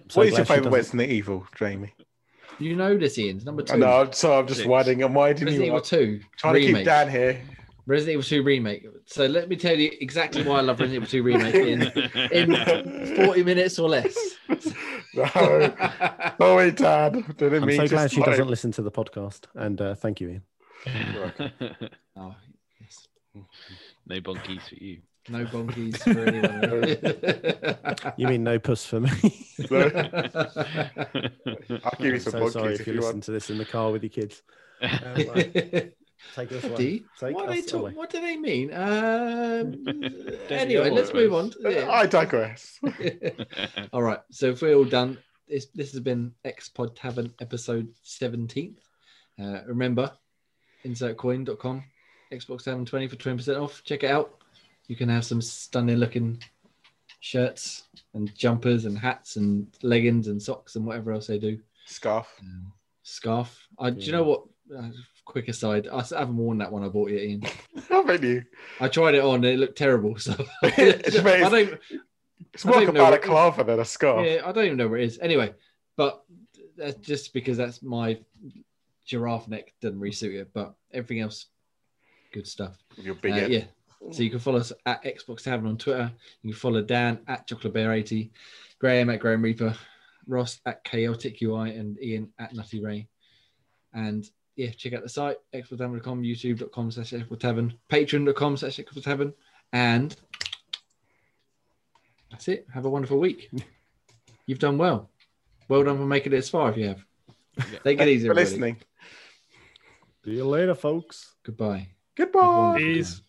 Speaker 2: So
Speaker 3: what is your favourite
Speaker 2: doesn't-
Speaker 3: Resident Evil, Jamie?
Speaker 1: You know this, Ian. Number two.
Speaker 3: No, I'm- so I'm just
Speaker 5: Six.
Speaker 3: winding. I'm winding
Speaker 1: Resident
Speaker 3: you
Speaker 1: Evil
Speaker 3: up.
Speaker 1: Two
Speaker 3: Trying to
Speaker 1: remake.
Speaker 3: keep Dan here.
Speaker 1: Resident Evil 2 remake. So let me tell you exactly why I love Resident Evil 2 remake in, in [laughs] 40 minutes or less. [laughs]
Speaker 3: no, sorry, Dan. Didn't
Speaker 2: I'm
Speaker 3: mean
Speaker 2: so glad she
Speaker 3: slide.
Speaker 2: doesn't listen to the podcast, and uh, thank you, Ian. [laughs]
Speaker 1: Oh, yes.
Speaker 5: no bonkies for you.
Speaker 1: No bonkies for anyone. [laughs]
Speaker 2: You mean no puss for me? [laughs]
Speaker 3: I'll give you
Speaker 2: I'm
Speaker 3: some
Speaker 2: so sorry if
Speaker 3: if
Speaker 2: you
Speaker 3: you
Speaker 2: listen
Speaker 3: want.
Speaker 2: to this in the car with your kids. Take us away. Take
Speaker 1: what, are they
Speaker 2: us
Speaker 1: talk- what do they mean? Um, [laughs] anyway, let's move
Speaker 5: it
Speaker 1: on. Yeah.
Speaker 3: I digress. [laughs] [laughs]
Speaker 1: all right. So if we're all done, this, this has been Xbox Tavern episode 17. Uh, remember, insertcoin.com, Xbox Tavern 20 for 20% off. Check it out. You can have some stunning looking shirts and jumpers and hats and leggings and socks and whatever else they do.
Speaker 3: Scarf.
Speaker 1: Um, scarf. I, Do you know what? Uh, quick aside, I haven't worn that one I bought it in.
Speaker 3: Haven't you?
Speaker 1: I tried it on and it looked terrible. So [laughs] I [laughs]
Speaker 3: It's amazing.
Speaker 1: don't,
Speaker 3: It's
Speaker 1: I
Speaker 3: more like a
Speaker 1: even know what-
Speaker 3: balaclava than a scarf.
Speaker 1: yeah, I don't even know where it is. Anyway, but that's just because that's my giraffe neck doesn't really suit it. But everything else, good stuff.
Speaker 3: Your big
Speaker 1: Uh, yeah. So you can follow us at Xbox Tavern on Twitter. You can follow Dan at Chocolate Bear 80, Graham at Graham Reaper, Ross at Chaotic UI, and Ian at Nutty Ray. And yeah, check out the site, xboxtavern.com, youtube.com slash xboxtavern, patreon.com slash xboxtavern. And that's it. Have a wonderful week. [laughs] You've done well. Well done for making it as far if you have.
Speaker 5: Yeah.
Speaker 1: Take it easy,
Speaker 3: for
Speaker 1: everybody.
Speaker 3: listening.
Speaker 2: See you later, folks.
Speaker 1: Goodbye.
Speaker 3: Goodbye.
Speaker 4: Peace.
Speaker 1: time.